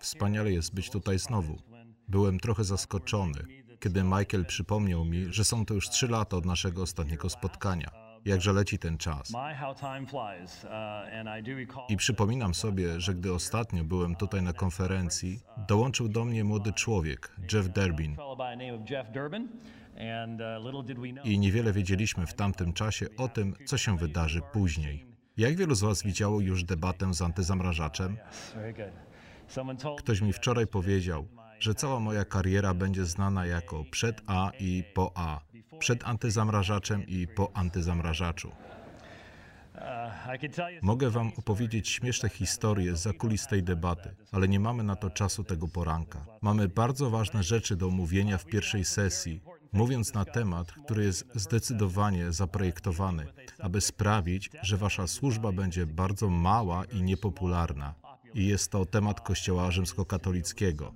Wspaniale jest być tutaj znowu. Byłem trochę zaskoczony, kiedy Michael przypomniał mi, że są to już trzy lata od naszego ostatniego spotkania. Jakże leci ten czas. I przypominam sobie, że gdy ostatnio byłem tutaj na konferencji, dołączył do mnie młody człowiek, Jeff Durbin. I niewiele wiedzieliśmy w tamtym czasie o tym, co się wydarzy później. Jak wielu z Was widziało już debatę z antyzamrażaczem? Ktoś mi wczoraj powiedział, że cała moja kariera będzie znana jako przed A i po A, przed antyzamrażaczem i po antyzamrażaczu. Mogę Wam opowiedzieć śmieszne historie z zakulis tej debaty, ale nie mamy na to czasu tego poranka. Mamy bardzo ważne rzeczy do omówienia w pierwszej sesji, mówiąc na temat, który jest zdecydowanie zaprojektowany, aby sprawić, że Wasza służba będzie bardzo mała i niepopularna. I jest to temat Kościoła rzymskokatolickiego.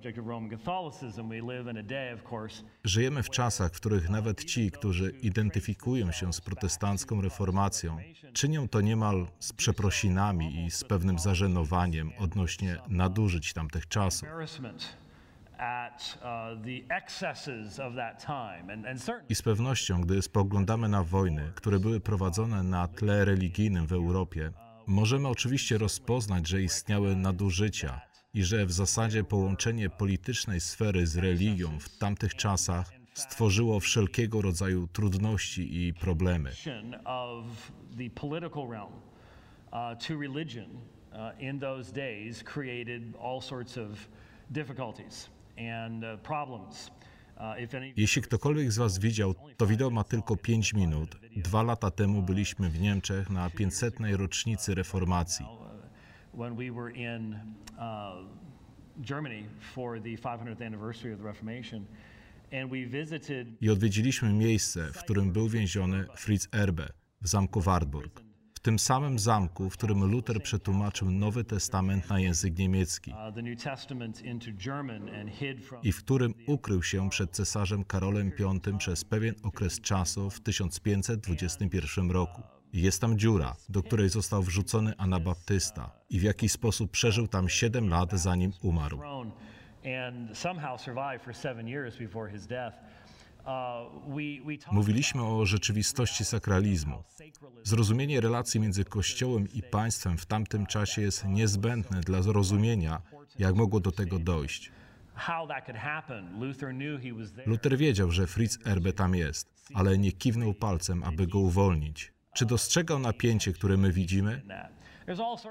Żyjemy w czasach, w których nawet ci, którzy identyfikują się z protestancką reformacją, czynią to niemal z przeprosinami i z pewnym zażenowaniem odnośnie nadużyć tamtych czasów. I z pewnością, gdy spoglądamy na wojny, które były prowadzone na tle religijnym w Europie, możemy oczywiście rozpoznać, że istniały nadużycia i że w zasadzie połączenie politycznej sfery z religią w tamtych czasach stworzyło wszelkiego rodzaju trudności i problemy. in those days created all sorts of difficulties. Uh, uh, Jeśli ktokolwiek z Was widział, to wideo ma tylko 5 minut. Dwa lata temu byliśmy w Niemczech na 500. rocznicy reformacji. Uh, I odwiedziliśmy miejsce, w którym był więziony Fritz Erbe w zamku Wartburg tym samym zamku, w którym Luther przetłumaczył Nowy Testament na język niemiecki i w którym ukrył się przed cesarzem Karolem V przez pewien okres czasu w 1521 roku. Jest tam dziura, do której został wrzucony Anabaptysta i w jaki sposób przeżył tam 7 lat zanim umarł. Mówiliśmy o rzeczywistości sakralizmu. Zrozumienie relacji między Kościołem i państwem w tamtym czasie jest niezbędne dla zrozumienia, jak mogło do tego dojść. Luther wiedział, że Fritz Erbe tam jest, ale nie kiwnął palcem, aby go uwolnić. Czy dostrzegał napięcie, które my widzimy?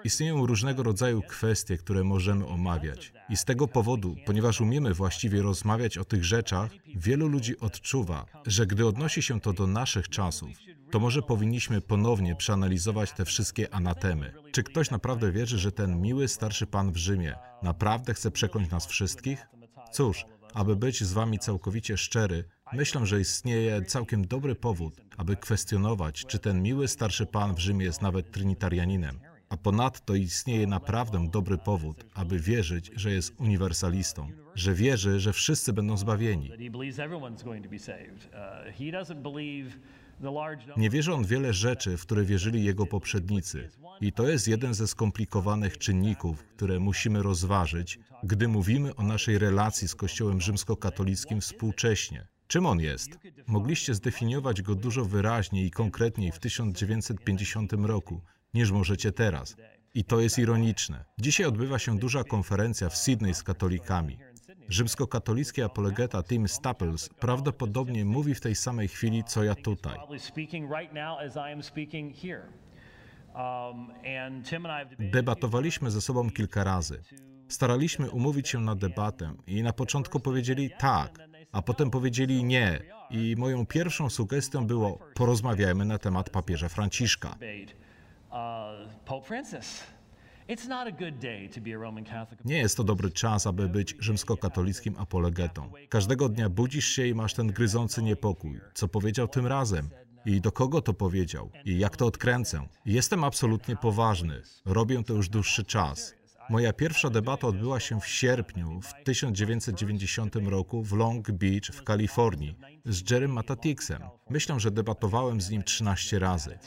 Istnieją różnego rodzaju kwestie, które możemy omawiać. I z tego powodu, ponieważ umiemy właściwie rozmawiać o tych rzeczach, wielu ludzi odczuwa, że gdy odnosi się to do naszych czasów, to może powinniśmy ponownie przeanalizować te wszystkie anatemy. Czy ktoś naprawdę wierzy, że ten miły starszy pan w Rzymie naprawdę chce przekląć nas wszystkich? Cóż, aby być z wami całkowicie szczery, myślę, że istnieje całkiem dobry powód, aby kwestionować, czy ten miły starszy pan w Rzymie jest nawet trinitarianinem. A ponadto istnieje naprawdę dobry powód, aby wierzyć, że jest uniwersalistą, że wierzy, że wszyscy będą zbawieni. Nie wierzy on wiele rzeczy, w które wierzyli jego poprzednicy. I to jest jeden ze skomplikowanych czynników, które musimy rozważyć, gdy mówimy o naszej relacji z Kościołem rzymskokatolickim współcześnie. Czym on jest? Mogliście zdefiniować go dużo wyraźniej i konkretniej w 1950 roku, niż możecie teraz. I to jest ironiczne. Dzisiaj odbywa się duża konferencja w Sydney z katolikami. Rzymskokatolicki apologeta Tim Staples prawdopodobnie mówi w tej samej chwili, co ja tutaj. Debatowaliśmy ze sobą kilka razy. Staraliśmy umówić się na debatę i na początku powiedzieli tak, a potem powiedzieli nie. I moją pierwszą sugestią było porozmawiajmy na temat papieża Franciszka. Nie jest to dobry czas, aby być rzymskokatolickim apologetą. Każdego dnia budzisz się i masz ten gryzący niepokój. Co powiedział tym razem? I do kogo to powiedział? I jak to odkręcę? Jestem absolutnie poważny. Robię to już dłuższy czas. Moja pierwsza debata odbyła się w sierpniu w 1990 roku w Long Beach w Kalifornii z Jerem Matatixem. Myślę, że debatowałem z nim 13 razy.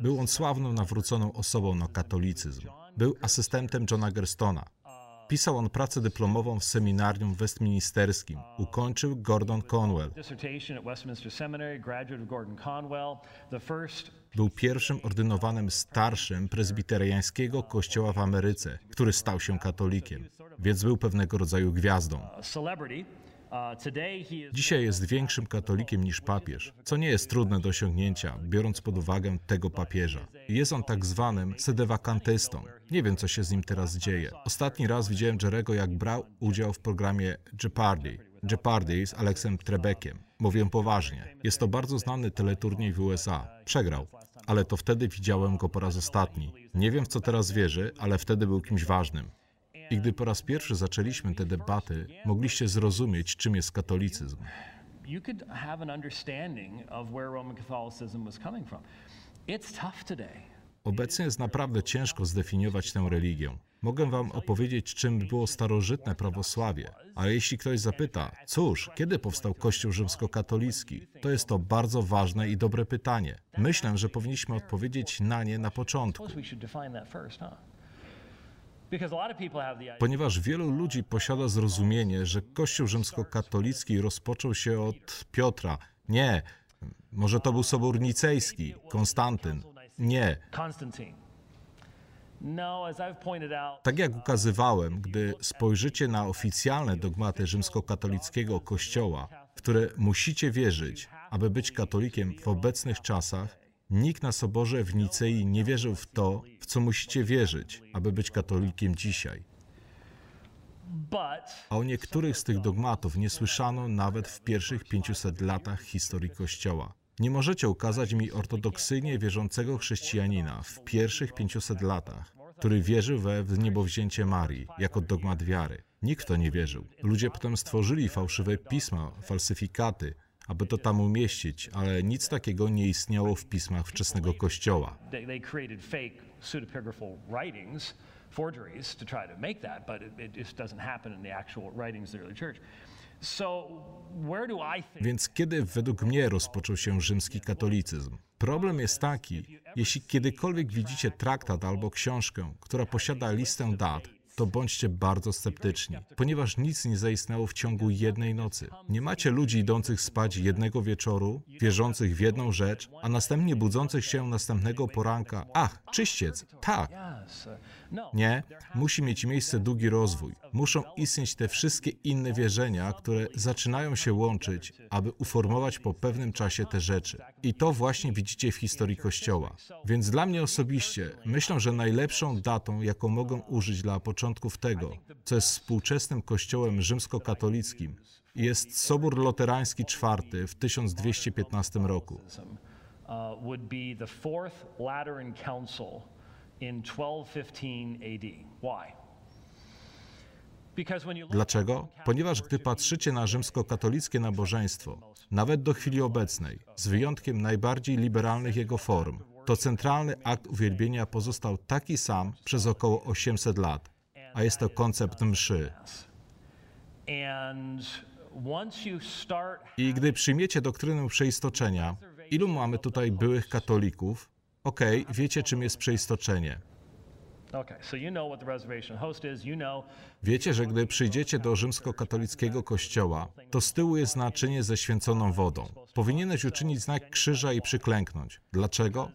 Był on sławną, nawróconą osobą na katolicyzm. Był asystentem Johna Gerstona. Pisał on pracę dyplomową w seminarium westminsterskim. Ukończył Gordon Conwell. Był pierwszym ordynowanym starszym prezbiteriańskiego kościoła w Ameryce, który stał się katolikiem, więc był pewnego rodzaju gwiazdą. Dzisiaj jest większym katolikiem niż papież, co nie jest trudne do osiągnięcia, biorąc pod uwagę tego papieża. Jest on tak zwanym sedewakantystą. Nie wiem, co się z nim teraz dzieje. Ostatni raz widziałem Jerego, jak brał udział w programie Jeopardy. Jeopardy z Alexem Trebekiem. Mówię poważnie. Jest to bardzo znany teleturniej w USA. Przegrał. Ale to wtedy widziałem go po raz ostatni. Nie wiem, w co teraz wierzy, ale wtedy był kimś ważnym. I gdy po raz pierwszy zaczęliśmy te debaty, mogliście zrozumieć, czym jest katolicyzm. Obecnie jest naprawdę ciężko zdefiniować tę religię. Mogę Wam opowiedzieć, czym było starożytne prawosławie, ale jeśli ktoś zapyta, cóż, kiedy powstał Kościół rzymskokatolicki, to jest to bardzo ważne i dobre pytanie. Myślę, że powinniśmy odpowiedzieć na nie na początku. Ponieważ wielu ludzi posiada zrozumienie, że Kościół rzymskokatolicki rozpoczął się od Piotra. Nie, może to był Sobór Nicejski, Konstantyn. Nie. No, tak jak ukazywałem, gdy spojrzycie na oficjalne dogmaty rzymskokatolickiego Kościoła, w które musicie wierzyć, aby być katolikiem w obecnych czasach, Nikt na soborze w Nicei nie wierzył w to, w co musicie wierzyć, aby być katolikiem dzisiaj. A o niektórych z tych dogmatów nie słyszano nawet w pierwszych 500 latach historii Kościoła. Nie możecie ukazać mi ortodoksyjnie wierzącego chrześcijanina w pierwszych 500 latach, który wierzył we wniebowzięcie Marii jako dogmat wiary. Nikt to nie wierzył. Ludzie potem stworzyli fałszywe pisma, falsyfikaty, aby to tam umieścić, ale nic takiego nie istniało w pismach wczesnego Kościoła. Więc kiedy według mnie rozpoczął się rzymski katolicyzm? Problem jest taki, jeśli kiedykolwiek widzicie traktat albo książkę, która posiada listę dat, to bądźcie bardzo sceptyczni, ponieważ nic nie zaistniało w ciągu jednej nocy. Nie macie ludzi idących spać jednego wieczoru, wierzących w jedną rzecz, a następnie budzących się następnego poranka. Ach, czyściec, tak. Nie, musi mieć miejsce długi rozwój. Muszą istnieć te wszystkie inne wierzenia, które zaczynają się łączyć, aby uformować po pewnym czasie te rzeczy. I to właśnie widzicie w historii Kościoła. Więc dla mnie osobiście myślę, że najlepszą datą, jaką mogę użyć dla początków tego, co jest współczesnym Kościołem rzymskokatolickim, jest Sobór Loterański IV w 1215 roku. Uh, would be the fourth Lateran Council in 1215 AD. Why? Dlaczego? Ponieważ gdy patrzycie na rzymskokatolickie nabożeństwo, nawet do chwili obecnej, z wyjątkiem najbardziej liberalnych jego form, to centralny akt uwielbienia pozostał taki sam przez około 800 lat, a jest to koncept mszy. I gdy przyjmiecie doktrynę przeistoczenia, ilu mamy tutaj byłych katolików, Okay, wiecie czym jest przeistoczenie. Wiecie, że gdy przyjdziecie do rzymskokatolickiego kościoła, to z tyłu jest naczynie ze święconą wodą. Powinieneś uczynić znak krzyża i przyklęknąć. Dlaczego?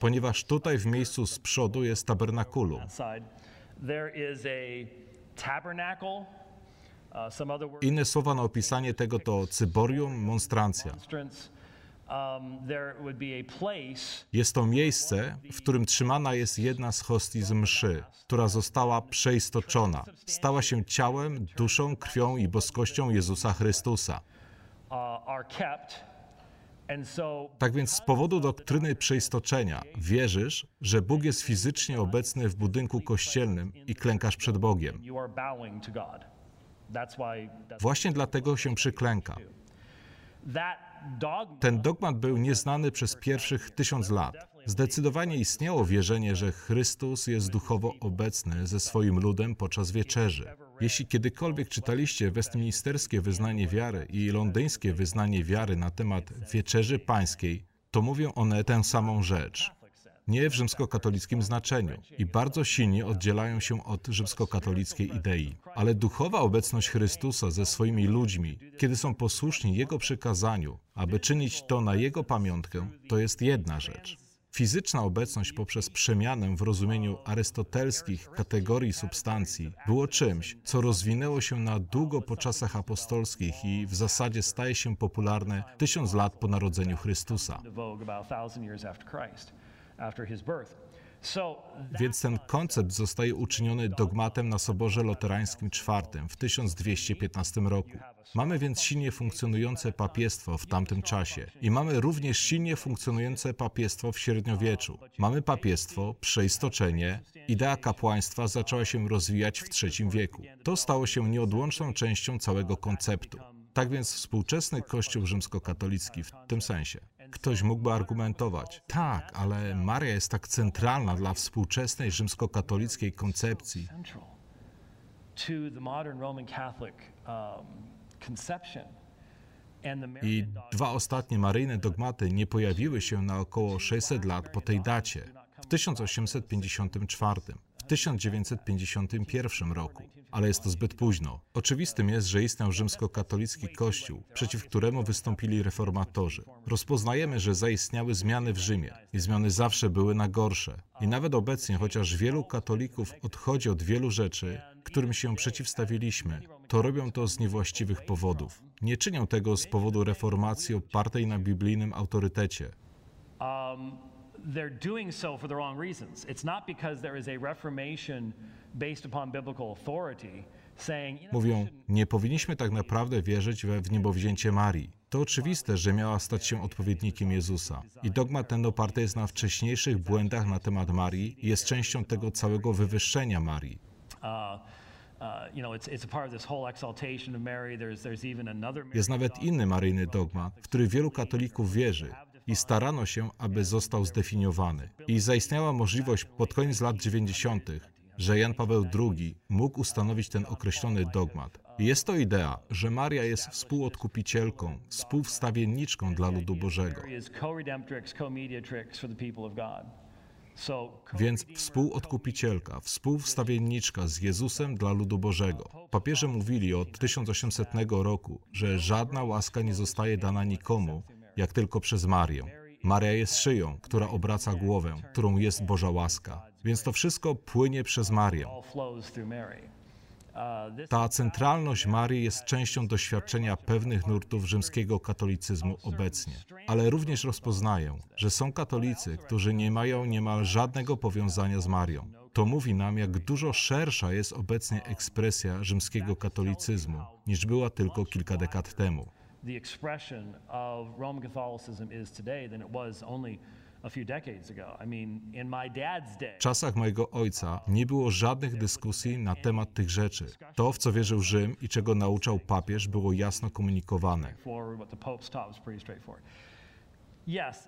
Ponieważ tutaj w miejscu z przodu jest tabernakulum. Uh, Inne słowa na opisanie tego to cyborium monstrancja. Um, jest to miejsce, w którym trzymana jest jedna z hostii z mszy, która została przeistoczona, stała się ciałem, duszą, krwią i boskością Jezusa Chrystusa. Uh, tak więc z powodu doktryny przeistoczenia wierzysz, że Bóg jest fizycznie obecny w budynku kościelnym i klękasz przed Bogiem. Właśnie dlatego się przyklęka. Ten dogmat był nieznany przez pierwszych tysiąc lat. Zdecydowanie istniało wierzenie, że Chrystus jest duchowo obecny ze swoim ludem podczas wieczerzy. Jeśli kiedykolwiek czytaliście westminsterskie wyznanie wiary i londyńskie wyznanie wiary na temat wieczerzy pańskiej, to mówią one tę samą rzecz. Nie w rzymskokatolickim znaczeniu i bardzo silnie oddzielają się od rzymskokatolickiej idei. Ale duchowa obecność Chrystusa ze swoimi ludźmi, kiedy są posłuszni Jego przykazaniu, aby czynić to na Jego pamiątkę, to jest jedna rzecz. Fizyczna obecność poprzez przemianę w rozumieniu arystotelskich kategorii substancji było czymś, co rozwinęło się na długo po czasach apostolskich i w zasadzie staje się popularne tysiąc lat po narodzeniu Chrystusa. Więc ten koncept zostaje uczyniony dogmatem na Soborze Loterańskim IV w 1215 roku. Mamy więc silnie funkcjonujące papiestwo w tamtym czasie i mamy również silnie funkcjonujące papiestwo w średniowieczu. Mamy papiestwo, przeistoczenie, idea kapłaństwa zaczęła się rozwijać w III wieku. To stało się nieodłączną częścią całego konceptu. Tak więc współczesny Kościół rzymskokatolicki w tym sensie Ktoś mógłby argumentować, tak, ale Maria jest tak centralna dla współczesnej rzymskokatolickiej koncepcji. I dwa ostatnie maryjne dogmaty nie pojawiły się na około 600 lat po tej dacie, w 1854 w 1951 roku, ale jest to zbyt późno. Oczywistym jest, że istniał rzymskokatolicki kościół, przeciw któremu wystąpili reformatorzy. Rozpoznajemy, że zaistniały zmiany w Rzymie i zmiany zawsze były na gorsze. I nawet obecnie, chociaż wielu katolików odchodzi od wielu rzeczy, którym się przeciwstawiliśmy, to robią to z niewłaściwych powodów. Nie czynią tego z powodu reformacji opartej na biblijnym autorytecie. Um they're doing so for the wrong reasons. It's not because there is a reformation based upon biblical authority. Mówią, nie powinniśmy tak naprawdę wierzyć we wniebowzięcie Marii. To oczywiste, że miała stać się odpowiednikiem Jezusa. I dogmat ten oparty jest na wcześniejszych błędach na temat Marii i jest częścią tego całego wywyższenia Marii. Jest nawet inny maryjny dogmat, w który wielu katolików wierzy, i starano się, aby został zdefiniowany. I zaistniała możliwość pod koniec lat 90., że Jan Paweł II mógł ustanowić ten określony dogmat. Jest to idea, że Maria jest współodkupicielką, współwstawienniczką dla ludu Bożego. Więc współodkupicielka, współwstawienniczka z Jezusem dla ludu Bożego. Papieże mówili od 1800 roku, że żadna łaska nie zostaje dana nikomu, jak tylko przez Marię. Maria jest szyją, która obraca głowę, którą jest Boża łaska. Więc to wszystko płynie przez Marię. Ta centralność Marii jest częścią doświadczenia pewnych nurtów rzymskiego katolicyzmu obecnie, ale również rozpoznaję, że są katolicy, którzy nie mają niemal żadnego powiązania z Marią. To mówi nam, jak dużo szersza jest obecnie ekspresja rzymskiego katolicyzmu, niż była tylko kilka dekad temu the expression of Roman Catholicism is today than it was only w czasach mojego ojca nie było żadnych dyskusji na temat tych rzeczy. To, w co wierzył Rzym i czego nauczał papież, było jasno komunikowane.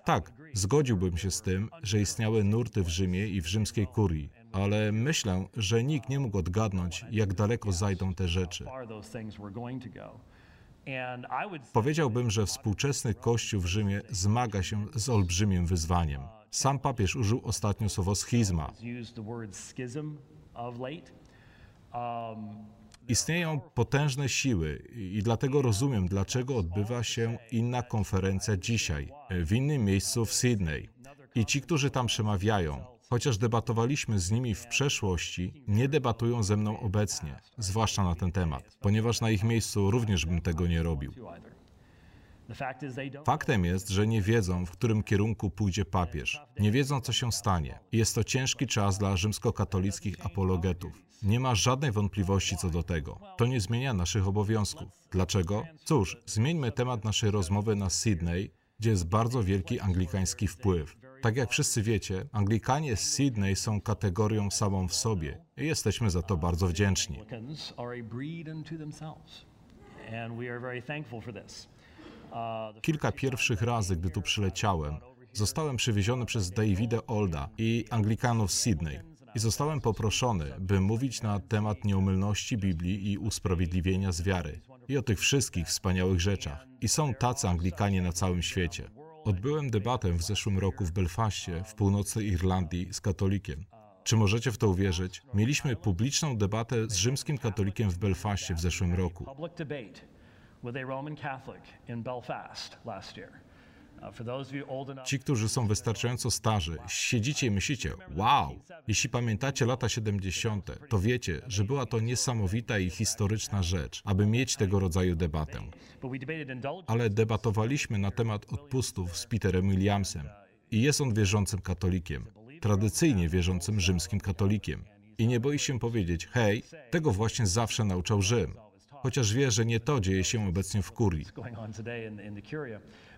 Tak, zgodziłbym się z tym, że istniały nurty w Rzymie i w rzymskiej kurii, ale myślę, że nikt nie mógł odgadnąć, jak daleko zajdą te rzeczy. Powiedziałbym, że współczesny Kościół w Rzymie zmaga się z olbrzymim wyzwaniem. Sam papież użył ostatnio słowo schizma. Istnieją potężne siły i dlatego rozumiem, dlaczego odbywa się inna konferencja dzisiaj, w innym miejscu w Sydney. I ci, którzy tam przemawiają, Chociaż debatowaliśmy z nimi w przeszłości, nie debatują ze mną obecnie, zwłaszcza na ten temat, ponieważ na ich miejscu również bym tego nie robił. Faktem jest, że nie wiedzą, w którym kierunku pójdzie papież. Nie wiedzą, co się stanie. Jest to ciężki czas dla rzymskokatolickich apologetów. Nie ma żadnej wątpliwości co do tego. To nie zmienia naszych obowiązków. Dlaczego? Cóż, zmieńmy temat naszej rozmowy na Sydney, gdzie jest bardzo wielki anglikański wpływ. Tak jak wszyscy wiecie, Anglikanie z Sydney są kategorią samą w sobie i jesteśmy za to bardzo wdzięczni. Kilka pierwszych razy, gdy tu przyleciałem, zostałem przywieziony przez Davida Olda i Anglikanów z Sydney i zostałem poproszony, by mówić na temat nieumylności Biblii i usprawiedliwienia z wiary i o tych wszystkich wspaniałych rzeczach. I są tacy Anglikanie na całym świecie. Odbyłem debatę w zeszłym roku w Belfaście, w północnej Irlandii, z katolikiem. Czy możecie w to uwierzyć? Mieliśmy publiczną debatę z rzymskim katolikiem w Belfaście w zeszłym roku. Ci, którzy są wystarczająco starzy, siedzicie i myślicie, wow! Jeśli pamiętacie lata 70., to wiecie, że była to niesamowita i historyczna rzecz, aby mieć tego rodzaju debatę. Ale debatowaliśmy na temat odpustów z Peterem Williamsem. I jest on wierzącym katolikiem, tradycyjnie wierzącym rzymskim katolikiem. I nie boi się powiedzieć, hej, tego właśnie zawsze nauczał Rzym. Chociaż wie, że nie to dzieje się obecnie w kurii.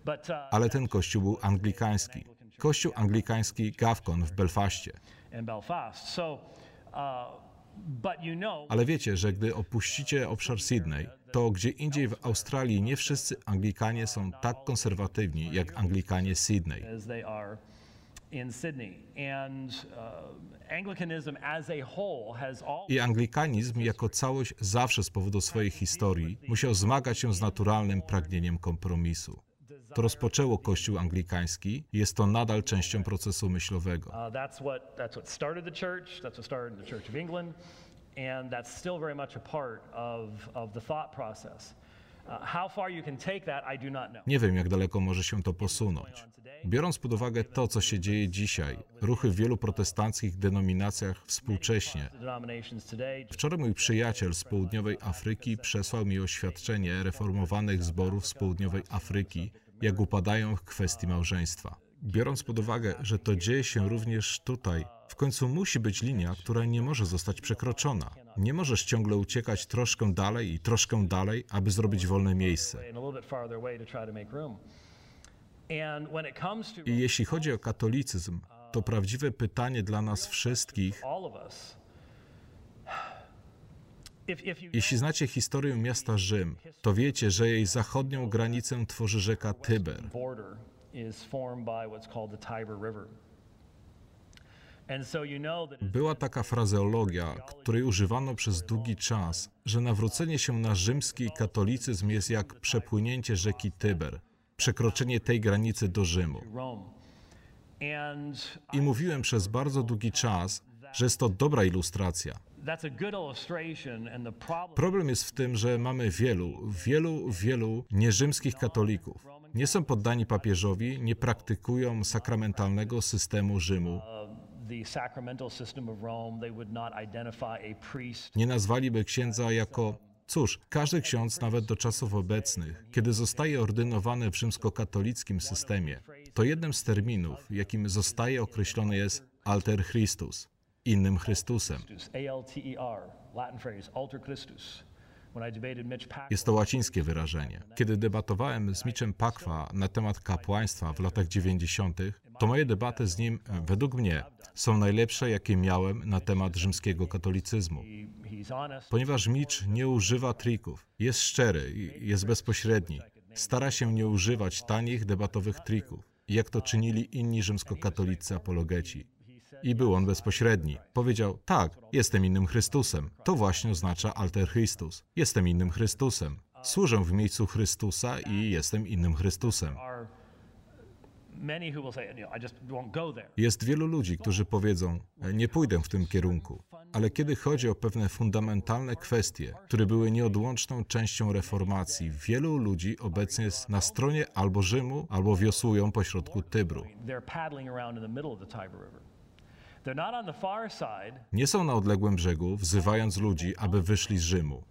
Uh, Ale ten kościół był anglikański. Kościół anglikański Gavcon w Belfaście. uh, Ale wiecie, że gdy opuścicie obszar Sydney, to gdzie indziej w Australii nie wszyscy Anglikanie są tak konserwatywni jak Anglikanie Sydney. uh. I anglikanizm jako całość zawsze z powodu swojej historii musiał zmagać się z naturalnym pragnieniem kompromisu. To rozpoczęło Kościół anglikański jest to nadal częścią procesu myślowego. And that's still very much a part of of the thought process. Nie wiem, jak daleko może się to posunąć. Biorąc pod uwagę to, co się dzieje dzisiaj, ruchy w wielu protestanckich denominacjach współcześnie. Wczoraj mój przyjaciel z południowej Afryki przesłał mi oświadczenie reformowanych zborów z południowej Afryki, jak upadają w kwestii małżeństwa. Biorąc pod uwagę, że to dzieje się również tutaj, w końcu musi być linia, która nie może zostać przekroczona. Nie możesz ciągle uciekać troszkę dalej i troszkę dalej, aby zrobić wolne miejsce. I jeśli chodzi o katolicyzm, to prawdziwe pytanie dla nas wszystkich, all of us, if, if you jeśli znacie historię miasta Rzym, to wiecie, że jej zachodnią granicę tworzy rzeka Tyber. Była taka frazeologia, której używano przez długi czas, że nawrócenie się na rzymski katolicyzm jest jak przepłynięcie rzeki Tyber, przekroczenie tej granicy do Rzymu. I mówiłem przez bardzo długi czas, że jest to dobra ilustracja. Problem jest w tym, że mamy wielu, wielu, wielu nierzymskich katolików. Nie są poddani papieżowi, nie praktykują sakramentalnego systemu Rzymu, nie nazwaliby księdza jako. Cóż, każdy ksiądz, nawet do czasów obecnych, kiedy zostaje ordynowany w rzymskokatolickim systemie, to jednym z terminów, jakim zostaje określony jest alter Christus, innym Chrystusem. E Jest to łacińskie wyrażenie. Kiedy debatowałem z Mitchem Pakwa na temat kapłaństwa w latach 90., to moje debaty z nim, według mnie, są najlepsze, jakie miałem na temat rzymskiego katolicyzmu. Ponieważ Mitch nie używa trików, jest szczery, jest bezpośredni, stara się nie używać tanich debatowych trików, jak to czynili inni rzymskokatolicy apologeci. I był on bezpośredni. Powiedział, tak, jestem innym Chrystusem. To właśnie oznacza alter Christus. Jestem innym Chrystusem. Służę w miejscu Chrystusa i jestem innym Chrystusem. Jest wielu ludzi, którzy powiedzą, "E, nie pójdę w tym kierunku. Ale kiedy chodzi o pewne fundamentalne kwestie, które były nieodłączną częścią reformacji, wielu ludzi obecnie jest na stronie albo Rzymu, albo wiosłują pośrodku Tybru. Nie są na odległym brzegu, wzywając ludzi, aby wyszli z Rzymu.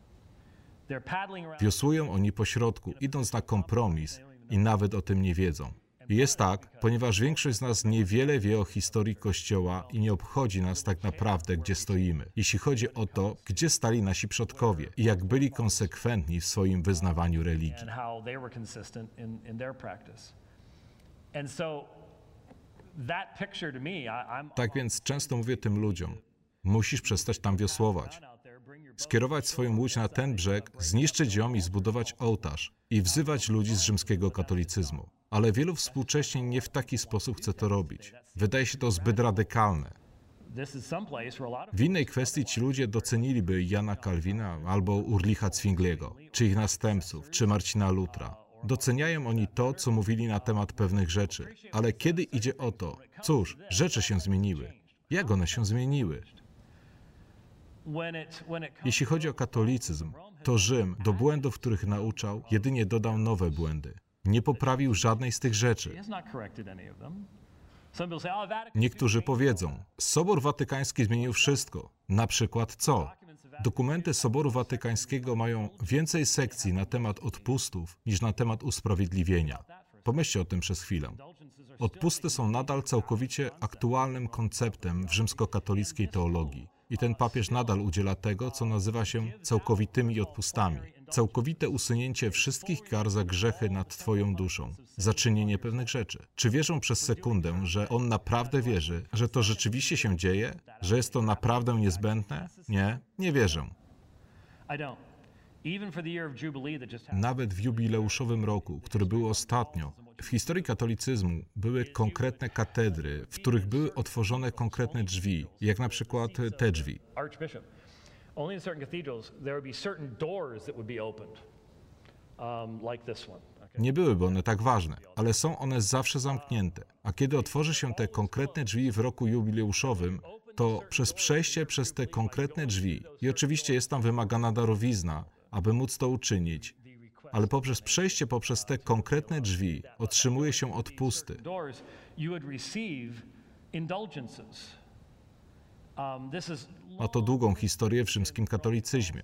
Wiosłują oni pośrodku, idąc na kompromis i nawet o tym nie wiedzą. I jest tak, ponieważ większość z nas niewiele wie o historii Kościoła i nie obchodzi nas tak naprawdę, gdzie stoimy, jeśli chodzi o to, gdzie stali nasi przodkowie i jak byli konsekwentni w swoim wyznawaniu religii. Tak więc często mówię tym ludziom, musisz przestać tam wiosłować, skierować swoją łódź na ten brzeg, zniszczyć ją i zbudować ołtarz i wzywać ludzi z rzymskiego katolicyzmu. Ale wielu współcześnie nie w taki sposób chce to robić. Wydaje się to zbyt radykalne. W innej kwestii ci ludzie doceniliby Jana Kalwina albo Urlicha Zwingliego, czy ich następców, czy Marcina Lutra. Doceniają oni to, co mówili na temat pewnych rzeczy. Ale kiedy idzie o to, cóż, rzeczy się zmieniły. Jak one się zmieniły? Jeśli chodzi o katolicyzm, to Rzym do błędów, których nauczał, jedynie dodał nowe błędy. Nie poprawił żadnej z tych rzeczy. Niektórzy powiedzą, Sobor Watykański zmienił wszystko. Na przykład co? Dokumenty Soboru Watykańskiego mają więcej sekcji na temat odpustów niż na temat usprawiedliwienia. Pomyślcie o tym przez chwilę. Odpusty są nadal całkowicie aktualnym konceptem w rzymskokatolickiej teologii. I ten papież nadal udziela tego, co nazywa się całkowitymi odpustami. Całkowite usunięcie wszystkich kar za grzechy nad Twoją duszą, za czynienie pewnych rzeczy. Czy wierzą przez sekundę, że on naprawdę wierzy, że to rzeczywiście się dzieje, że jest to naprawdę niezbędne? Nie, nie wierzę. Nawet w jubileuszowym roku, który był ostatnio, w historii katolicyzmu były konkretne katedry, w których były otworzone konkretne drzwi, jak na przykład te drzwi. Only in certain cathedrals there would be certain doors that would be opened, um, like this one. Nie byłyby one tak ważne, ale są one zawsze zamknięte. A kiedy otworzy się te konkretne drzwi w roku jubileuszowym, to przez przejście przez te konkretne drzwi, i oczywiście jest tam wymagana darowizna, aby móc to uczynić, ale poprzez przejście poprzez te konkretne drzwi otrzymuje się odpusty. Ma to długą historię w rzymskim katolicyzmie.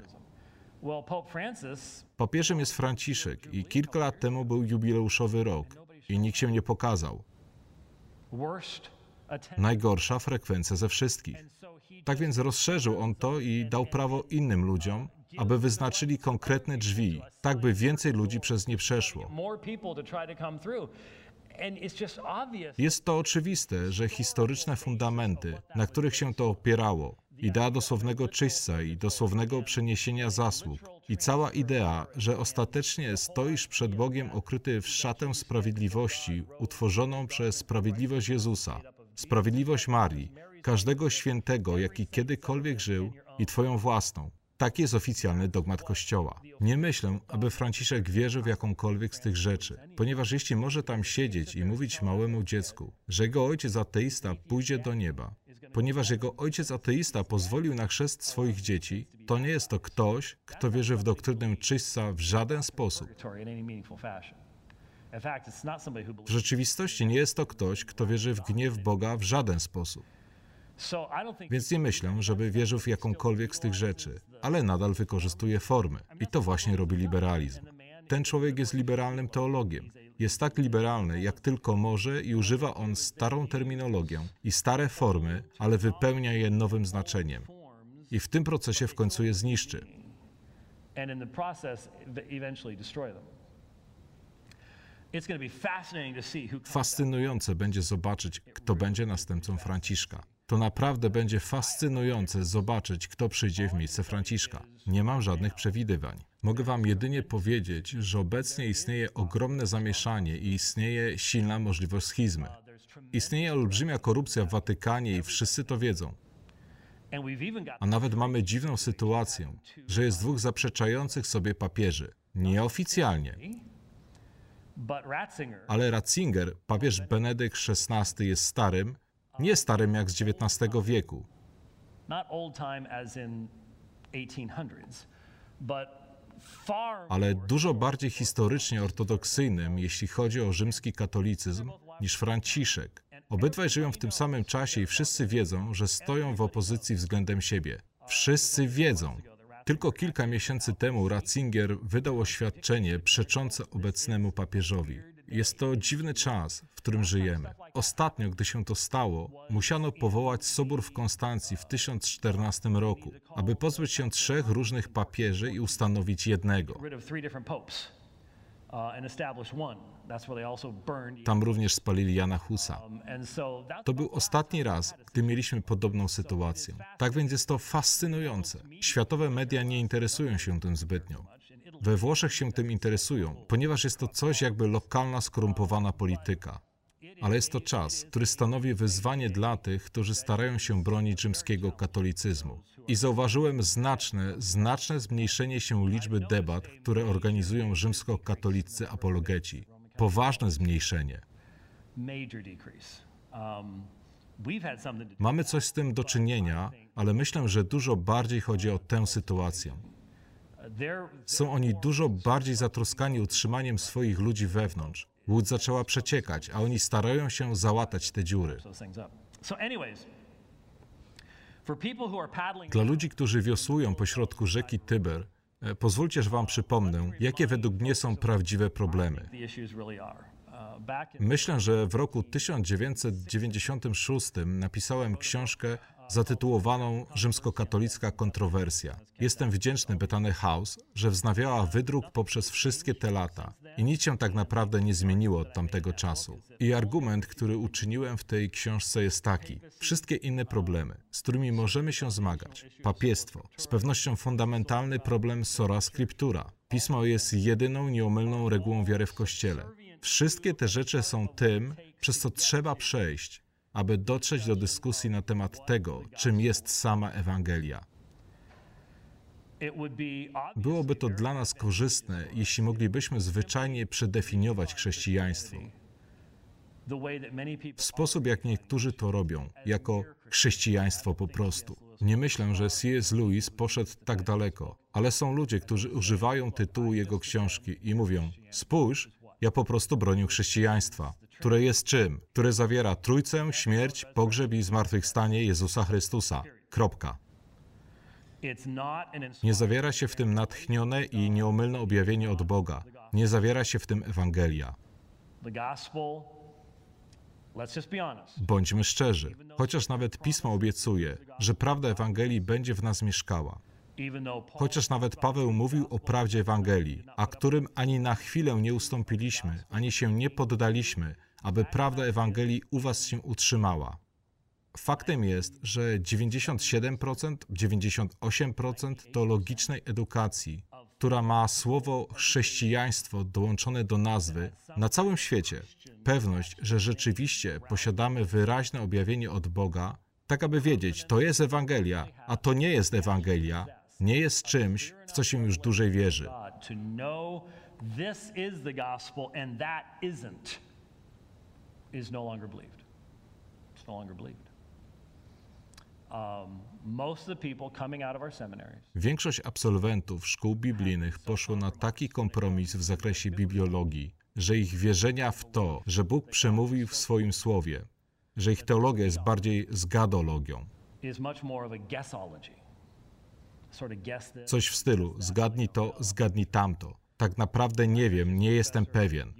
Papieżem jest Franciszek i kilka lat temu był jubileuszowy rok i nikt się nie pokazał. Najgorsza frekwencja ze wszystkich. Tak więc rozszerzył on to i dał prawo innym ludziom, aby wyznaczyli konkretne drzwi, tak by więcej ludzi przez nie przeszło. Jest to oczywiste, że historyczne fundamenty, na których się to opierało, idea dosłownego czyśćca i dosłownego przeniesienia zasług, i cała idea, że ostatecznie stoisz przed Bogiem okryty w szatę sprawiedliwości, utworzoną przez sprawiedliwość Jezusa, sprawiedliwość Marii, każdego świętego, jaki kiedykolwiek żył, i Twoją własną. Taki jest oficjalny dogmat Kościoła. Nie myślę, aby Franciszek wierzył w jakąkolwiek z tych rzeczy, ponieważ jeśli może tam siedzieć i mówić małemu dziecku, że jego ojciec ateista pójdzie do nieba, ponieważ jego ojciec ateista pozwolił na chrzest swoich dzieci, to nie jest to ktoś, kto wierzy w doktrynę czyśćca w żaden sposób. W rzeczywistości nie jest to ktoś, kto wierzy w gniew Boga w żaden sposób. Więc nie myślę, żeby wierzył w jakąkolwiek z tych rzeczy, ale nadal wykorzystuje formy. I to właśnie robi liberalizm. Ten człowiek jest liberalnym teologiem. Jest tak liberalny, jak tylko może i używa on starą terminologię i stare formy, ale wypełnia je nowym znaczeniem. I w tym procesie w końcu je zniszczy. Fascynujące będzie zobaczyć, kto będzie następcą Franciszka. To naprawdę będzie fascynujące zobaczyć, kto przyjdzie w miejsce Franciszka. Nie mam żadnych przewidywań. Mogę Wam jedynie powiedzieć, że obecnie istnieje ogromne zamieszanie i istnieje silna możliwość schizmy. Istnieje olbrzymia korupcja w Watykanie i wszyscy to wiedzą. A nawet mamy dziwną sytuację, że jest dwóch zaprzeczających sobie papieży. Nieoficjalnie. Ale Ratzinger, papież Benedykt XVI jest starym, nie starym jak z XIX wieku. Ale dużo bardziej historycznie ortodoksyjnym, jeśli chodzi o rzymski katolicyzm, niż Franciszek. Obydwaj żyją w tym samym czasie i wszyscy wiedzą, że stoją w opozycji względem siebie. Wszyscy wiedzą. Tylko kilka miesięcy temu Ratzinger wydał oświadczenie przeczące obecnemu papieżowi. Jest to dziwny czas, w którym żyjemy. Ostatnio, gdy się to stało, musiano powołać sobór w Konstancji w 1014 roku, aby pozbyć się trzech różnych papieży i ustanowić jednego. Tam również spalili Jana Husa. To był ostatni raz, gdy mieliśmy podobną sytuację. Tak więc jest to fascynujące. Światowe media nie interesują się tym zbytnio. We Włoszech się tym interesują, ponieważ jest to coś jakby lokalna, skorumpowana polityka. ale jest to czas, który stanowi wyzwanie dla tych, którzy starają się bronić rzymskiego katolicyzmu. I zauważyłem znaczne, znaczne zmniejszenie się liczby debat, które organizują rzymskokatolicy apologeci. Poważne zmniejszenie. Um, Mamy coś z tym do czynienia, ale myślę, że dużo bardziej chodzi o tę sytuację. Są oni dużo bardziej zatroskani utrzymaniem swoich ludzi wewnątrz. Łódź zaczęła przeciekać, a oni starają się załatać te dziury. Dla ludzi, którzy wiosłują pośrodku rzeki Tyber, e, pozwólcie, że Wam przypomnę, jakie według mnie są prawdziwe problemy. Myślę, że w roku 1996 napisałem książkę zatytułowaną Rzymskokatolicka kontrowersja. Jestem wdzięczny Betany House, że wznawiała wydruk poprzez wszystkie te lata i nic się tak naprawdę nie zmieniło od tamtego czasu. I argument, który uczyniłem w tej książce jest taki. Wszystkie inne problemy, z którymi możemy się zmagać, papiestwo, z pewnością fundamentalny problem sora scriptura. Pismo jest jedyną nieomylną regułą wiary w Kościele. Wszystkie te rzeczy są tym, przez co trzeba przejść, aby dotrzeć do dyskusji na temat tego, czym jest sama Ewangelia. Byłoby to dla nas korzystne, jeśli moglibyśmy zwyczajnie przedefiniować chrześcijaństwo w sposób, jak niektórzy to robią, jako chrześcijaństwo po prostu. Nie myślę, że C.S. Lewis poszedł tak daleko, ale są ludzie, którzy używają tytułu jego książki i mówią: Spójrz, ja po prostu bronię chrześcijaństwa, które jest czym? Które zawiera Trójcę, śmierć, pogrzeb i zmartwychwstanie Jezusa Chrystusa. Kropka. Nie zawiera się w tym natchnione i nieomylne objawienie od Boga. Nie zawiera się w tym Ewangelia. Bądźmy szczerzy, chociaż nawet Pismo obiecuje, że prawda Ewangelii będzie w nas mieszkała. Chociaż nawet Paweł mówił o prawdzie Ewangelii, a którym ani na chwilę nie ustąpiliśmy, ani się nie poddaliśmy, aby prawda Ewangelii u Was się utrzymała. Faktem jest, że 97%, 98% to logicznej edukacji, która ma słowo chrześcijaństwo dołączone do nazwy na całym świecie. Pewność, że rzeczywiście posiadamy wyraźne objawienie od Boga, tak aby wiedzieć, to jest Ewangelia, a to nie jest Ewangelia, nie jest czymś, w co się już dłużej wierzy. Is no longer believed. It's no longer believed. Um, Większość absolwentów szkół biblijnych poszło na taki kompromis w zakresie bibliologii, że ich wierzenia w to, że Bóg przemówił w swoim słowie, że ich teologia jest bardziej zgadologią. Coś w stylu zgadnij to, zgadnij tamto. Tak naprawdę nie wiem, nie jestem pewien.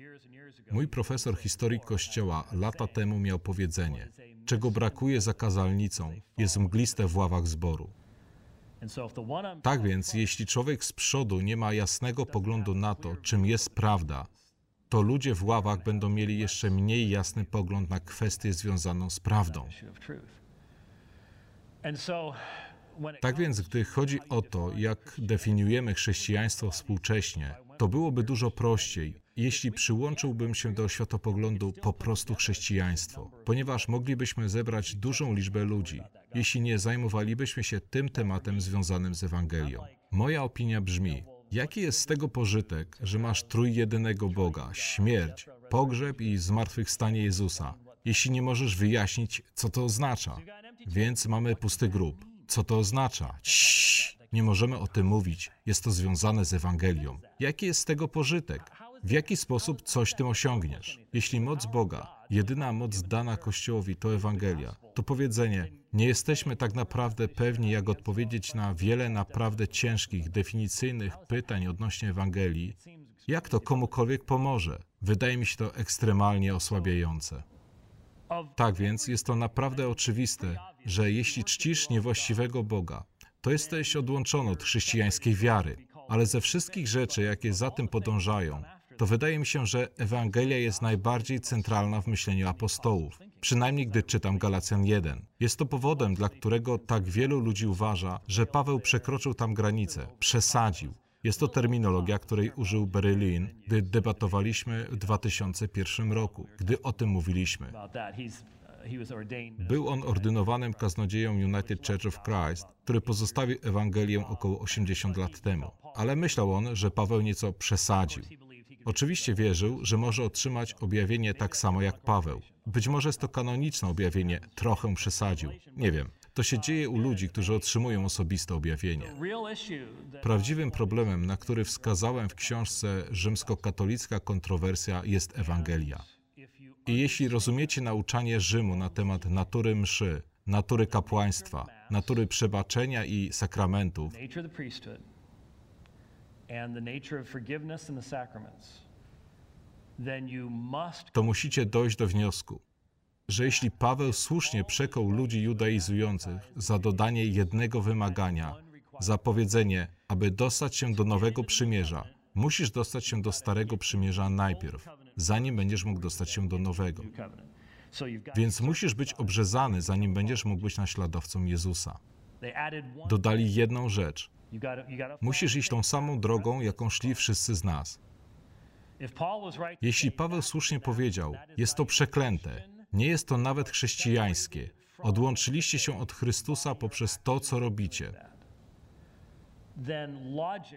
Mój profesor historii Kościoła lata temu miał powiedzenie: Czego brakuje za kazalnicą, jest mgliste w ławach zboru. Tak więc, jeśli człowiek z przodu nie ma jasnego poglądu na to, czym jest prawda, to ludzie w ławach będą mieli jeszcze mniej jasny pogląd na kwestię związaną z prawdą. Tak więc, gdy chodzi o to, jak definiujemy chrześcijaństwo współcześnie, to byłoby dużo prościej, jeśli przyłączyłbym się do światopoglądu po prostu chrześcijaństwo, ponieważ moglibyśmy zebrać dużą liczbę ludzi, jeśli nie zajmowalibyśmy się tym tematem związanym z Ewangelią. Moja opinia brzmi, jaki jest z tego pożytek, że masz trójjedynego Boga, śmierć, pogrzeb i zmartwychwstanie Jezusa, jeśli nie możesz wyjaśnić, co to oznacza? Więc mamy pusty grób. Co to oznacza? Ciii, nie możemy o tym mówić. Jest to związane z Ewangelią. Jaki jest z tego pożytek? W jaki sposób coś tym osiągniesz? Jeśli moc Boga, jedyna moc dana Kościołowi to Ewangelia, to powiedzenie, nie jesteśmy tak naprawdę pewni, jak odpowiedzieć na wiele naprawdę ciężkich, definicyjnych pytań odnośnie Ewangelii, jak to komukolwiek pomoże? Wydaje mi się to ekstremalnie osłabiające. Tak więc jest to naprawdę oczywiste, że jeśli czcisz niewłaściwego Boga, to jesteś odłączony od chrześcijańskiej wiary. Ale ze wszystkich rzeczy, jakie za tym podążają, to wydaje mi się, że Ewangelia jest najbardziej centralna w myśleniu apostołów. Przynajmniej gdy czytam Galacjan 1. Jest to powodem, dla którego tak wielu ludzi uważa, że Paweł przekroczył tam granicę, przesadził, Jest to terminologia, której użył Berlin, gdy debatowaliśmy w 2001 roku, gdy o tym mówiliśmy. Był on ordynowanym kaznodzieją United Church of Christ, który pozostawił Ewangelię około 80 lat temu. Ale myślał on, że Paweł nieco przesadził. Oczywiście wierzył, że może otrzymać objawienie tak samo jak Paweł. Być może jest to kanoniczne objawienie, trochę przesadził. Nie wiem. To się dzieje u ludzi, którzy otrzymują osobiste objawienie. Prawdziwym problemem, na który wskazałem w książce Rzymskokatolicka kontrowersja jest Ewangelia. I jeśli rozumiecie nauczanie Rzymu na temat natury mszy, natury kapłaństwa, natury przebaczenia i sakramentów, to musicie dojść do wniosku, że jeśli Paweł słusznie przekonał ludzi judaizujących za dodanie jednego wymagania, za powiedzenie, aby dostać się do nowego przymierza, musisz dostać się do starego przymierza najpierw, zanim będziesz mógł dostać się do nowego. Więc musisz być obrzezany, zanim będziesz mógł być naśladowcą Jezusa. Dodali jedną rzecz. Musisz iść tą samą drogą, jaką szli wszyscy z nas. Jeśli Paweł słusznie powiedział, jest to przeklęte, nie jest to nawet chrześcijańskie. Odłączyliście się od Chrystusa poprzez to, co robicie.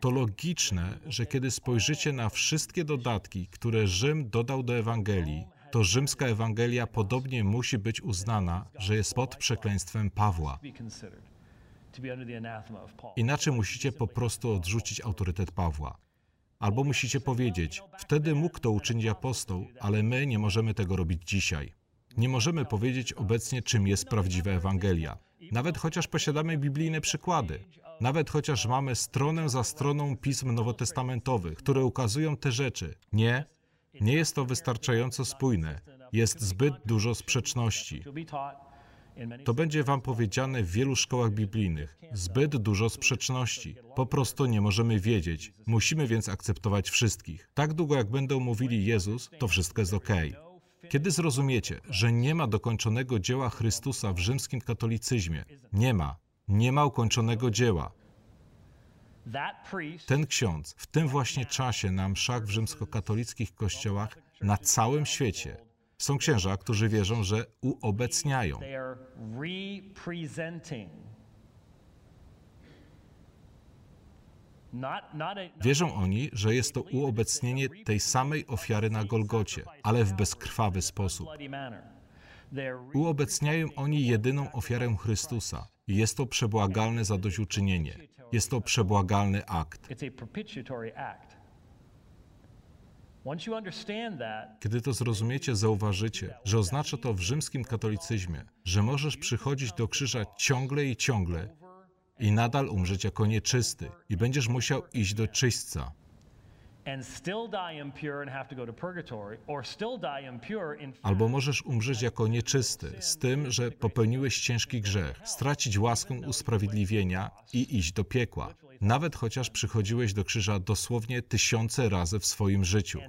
To logiczne, że kiedy spojrzycie na wszystkie dodatki, które Rzym dodał do Ewangelii, to rzymska Ewangelia podobnie musi być uznana, że jest pod przekleństwem Pawła. Inaczej musicie po prostu odrzucić autorytet Pawła. Albo musicie powiedzieć, wtedy mógł to uczynić apostoł, ale my nie możemy tego robić dzisiaj. Nie możemy powiedzieć obecnie, czym jest prawdziwa Ewangelia. Nawet chociaż posiadamy biblijne przykłady, nawet chociaż mamy stronę za stroną pism nowotestamentowych, które ukazują te rzeczy. Nie, nie jest to wystarczająco spójne. Jest zbyt dużo sprzeczności. To będzie wam powiedziane w wielu szkołach biblijnych. Zbyt dużo sprzeczności. Po prostu nie możemy wiedzieć. Musimy więc akceptować wszystkich. Tak długo jak będą mówili Jezus, to wszystko jest ok. Kiedy zrozumiecie, że nie ma dokończonego dzieła Chrystusa w rzymskim katolicyzmie, nie ma, nie ma ukończonego dzieła. Ten ksiądz w tym właśnie czasie na mszach w rzymskokatolickich kościołach na całym świecie są księża, którzy wierzą, że uobecniają. Wierzą oni, że jest to uobecnienie tej samej ofiary na Golgocie, ale w bezkrwawy sposób. Uobecniają oni jedyną ofiarę Chrystusa. Jest to przebłagalne zadośćuczynienie. Jest to przebłagalny akt. Kiedy to zrozumiecie, zauważycie, że oznacza to w rzymskim katolicyzmie, że możesz przychodzić do krzyża ciągle i ciągle i nadal umrzeć jako nieczysty i będziesz musiał iść do czyśćca. And still die impure and have to go to purgatory, or still die impure in Albo możesz umrzeć jako nieczysty, z tym, że popełniłeś ciężki grzech, stracić łaskę usprawiedliwienia i iść do piekła. Nawet chociaż przychodziłeś do krzyża dosłownie tysiące razy w swoim życiu.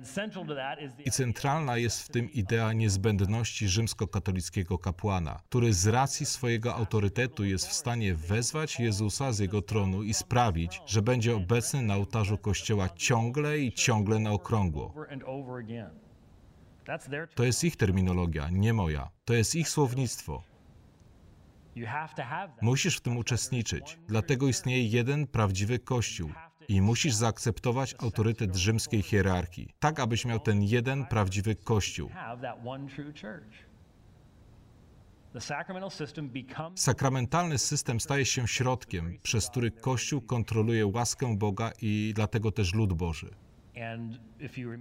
I centralna jest w tym idea niezbędności rzymskokatolickiego kapłana, który z racji swojego autorytetu jest w stanie wezwać Jezusa z jego tronu i sprawić, że będzie obecny na ołtarzu kościoła ciągle i ciągle na okrągło. To jest ich terminologia, nie moja. To jest ich słownictwo. you have to have that. Musisz w tym uczestniczyć. Dlatego istnieje jeden prawdziwy Kościół. I musisz zaakceptować autorytet rzymskiej hierarchii, tak abyś miał ten jeden prawdziwy Kościół. Sakramentalny system staje się środkiem, przez który Kościół kontroluje łaskę Boga i dlatego też lud Boży.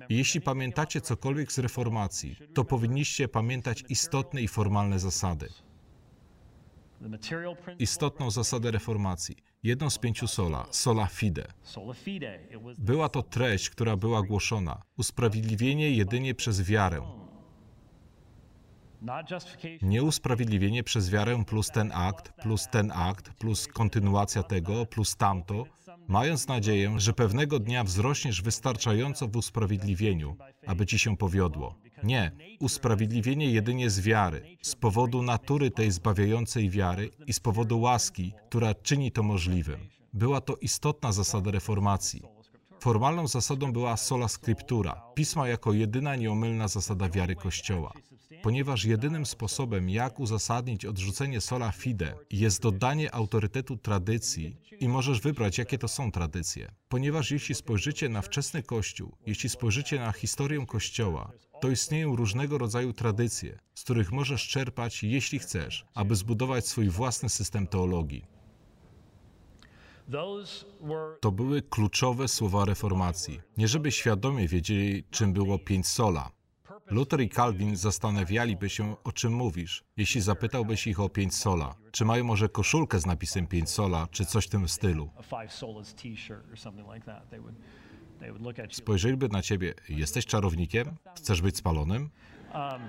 jeśli pamiętacie cokolwiek z reformacji, to powinniście pamiętać istotne i formalne zasady. Istotną zasadę reformacji, jedną z pięciu sola, sola fide. Była to treść, która była głoszona, usprawiedliwienie jedynie przez wiarę. Nie usprawiedliwienie przez wiarę plus ten akt, plus ten akt, plus kontynuacja tego, plus tamto, mając nadzieję, że pewnego dnia wzrośniesz wystarczająco w usprawiedliwieniu, aby ci się powiodło. Nie, usprawiedliwienie jedynie z wiary, z powodu natury tej zbawiającej wiary i z powodu łaski, która czyni to możliwym. Była to istotna zasada reformacji. Formalną zasadą była sola scriptura, pisma jako jedyna nieomylna zasada wiary Kościoła. Ponieważ jedynym sposobem, jak uzasadnić odrzucenie sola fide, jest dodanie autorytetu tradycji i możesz wybrać, jakie to są tradycje. Ponieważ jeśli spojrzycie na wczesny Kościół, jeśli spojrzycie na historię Kościoła, to istnieją różnego rodzaju tradycje, z których możesz czerpać, jeśli chcesz, aby zbudować swój własny system teologii. To były kluczowe słowa reformacji. Nie żeby świadomie wiedzieli, czym było pięć sola. Luther i Calvin zastanawialiby się, o czym mówisz, jeśli zapytałbyś ich o pięć sola. Czy mają może koszulkę z napisem pięć sola, czy coś w tym stylu? Spojrzeliby na ciebie, jesteś czarownikiem? Chcesz być spalonym? Um,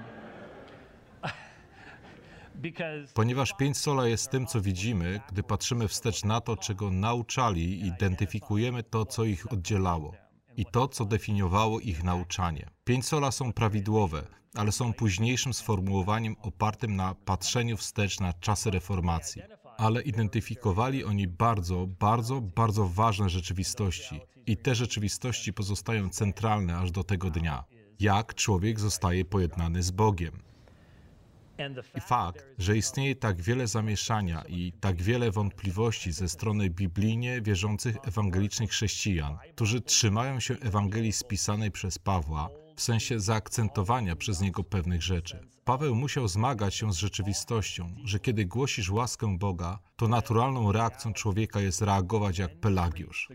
Ponieważ pięć sola jest tym, co widzimy, gdy patrzymy wstecz na to, czego nauczali identyfikujemy to, co ich oddzielało i to, co definiowało ich nauczanie. Pięć sola są prawidłowe, ale są późniejszym sformułowaniem opartym na patrzeniu wstecz na czasy reformacji. Ale identyfikowali oni bardzo, bardzo, bardzo ważne rzeczywistości i te rzeczywistości pozostają centralne aż do tego dnia. Jak człowiek zostaje pojednany z Bogiem. I fakt, że istnieje tak wiele zamieszania i tak wiele wątpliwości ze strony biblijnie wierzących ewangelicznych chrześcijan, którzy trzymają się Ewangelii spisanej przez Pawła, w sensie zaakcentowania przez niego pewnych rzeczy. Paweł musiał zmagać się z rzeczywistością, że kiedy głosisz łaskę Boga, to naturalną reakcją człowieka jest reagować jak Pelagiusz.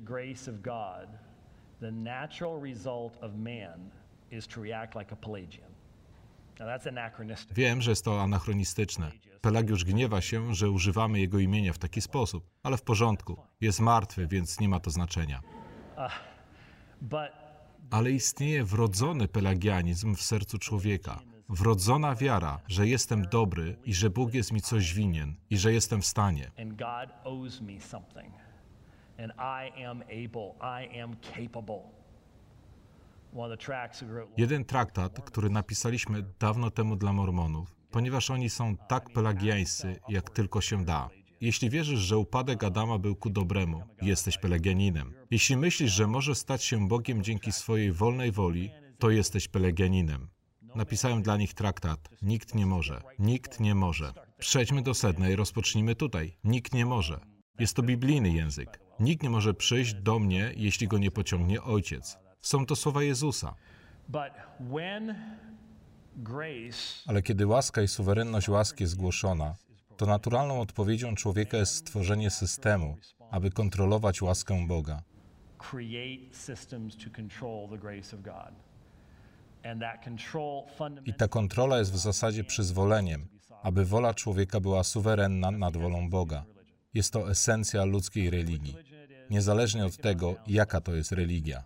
The natural result of man is to react like a Pelagian. Wiem, że jest to anachronistyczne. Pelagiusz gniewa się, że używamy jego imienia w taki sposób, ale w porządku. Jest martwy, więc nie ma to znaczenia. Ale istnieje wrodzony pelagianizm w sercu człowieka. Wrodzona wiara, że jestem dobry i że Bóg jest mi coś winien i że jestem w stanie. And I am able, I am capable. Jeden traktat, który napisaliśmy dawno temu dla Mormonów, ponieważ oni są tak pelagiańscy, jak tylko się da. Jeśli wierzysz, że upadek Adama był ku dobremu, jesteś pelagianinem. Jeśli myślisz, że może stać się Bogiem dzięki swojej wolnej woli, to jesteś pelagianinem. Napisałem dla nich traktat. Nikt nie może. Nikt nie może. Przejdźmy do sedna i rozpocznijmy tutaj. Nikt nie może. Jest to biblijny język. Nikt nie może przyjść do mnie, jeśli go nie pociągnie ojciec. Są to słowa Jezusa. Ale kiedy łaska i suwerenność łaski jest zgłoszona, to naturalną odpowiedzią człowieka jest stworzenie systemu, aby kontrolować łaskę Boga. I ta kontrola jest w zasadzie przyzwoleniem, aby wola człowieka była suwerenna nad wolą Boga. Jest to esencja ludzkiej religii, niezależnie od tego, jaka to jest religia.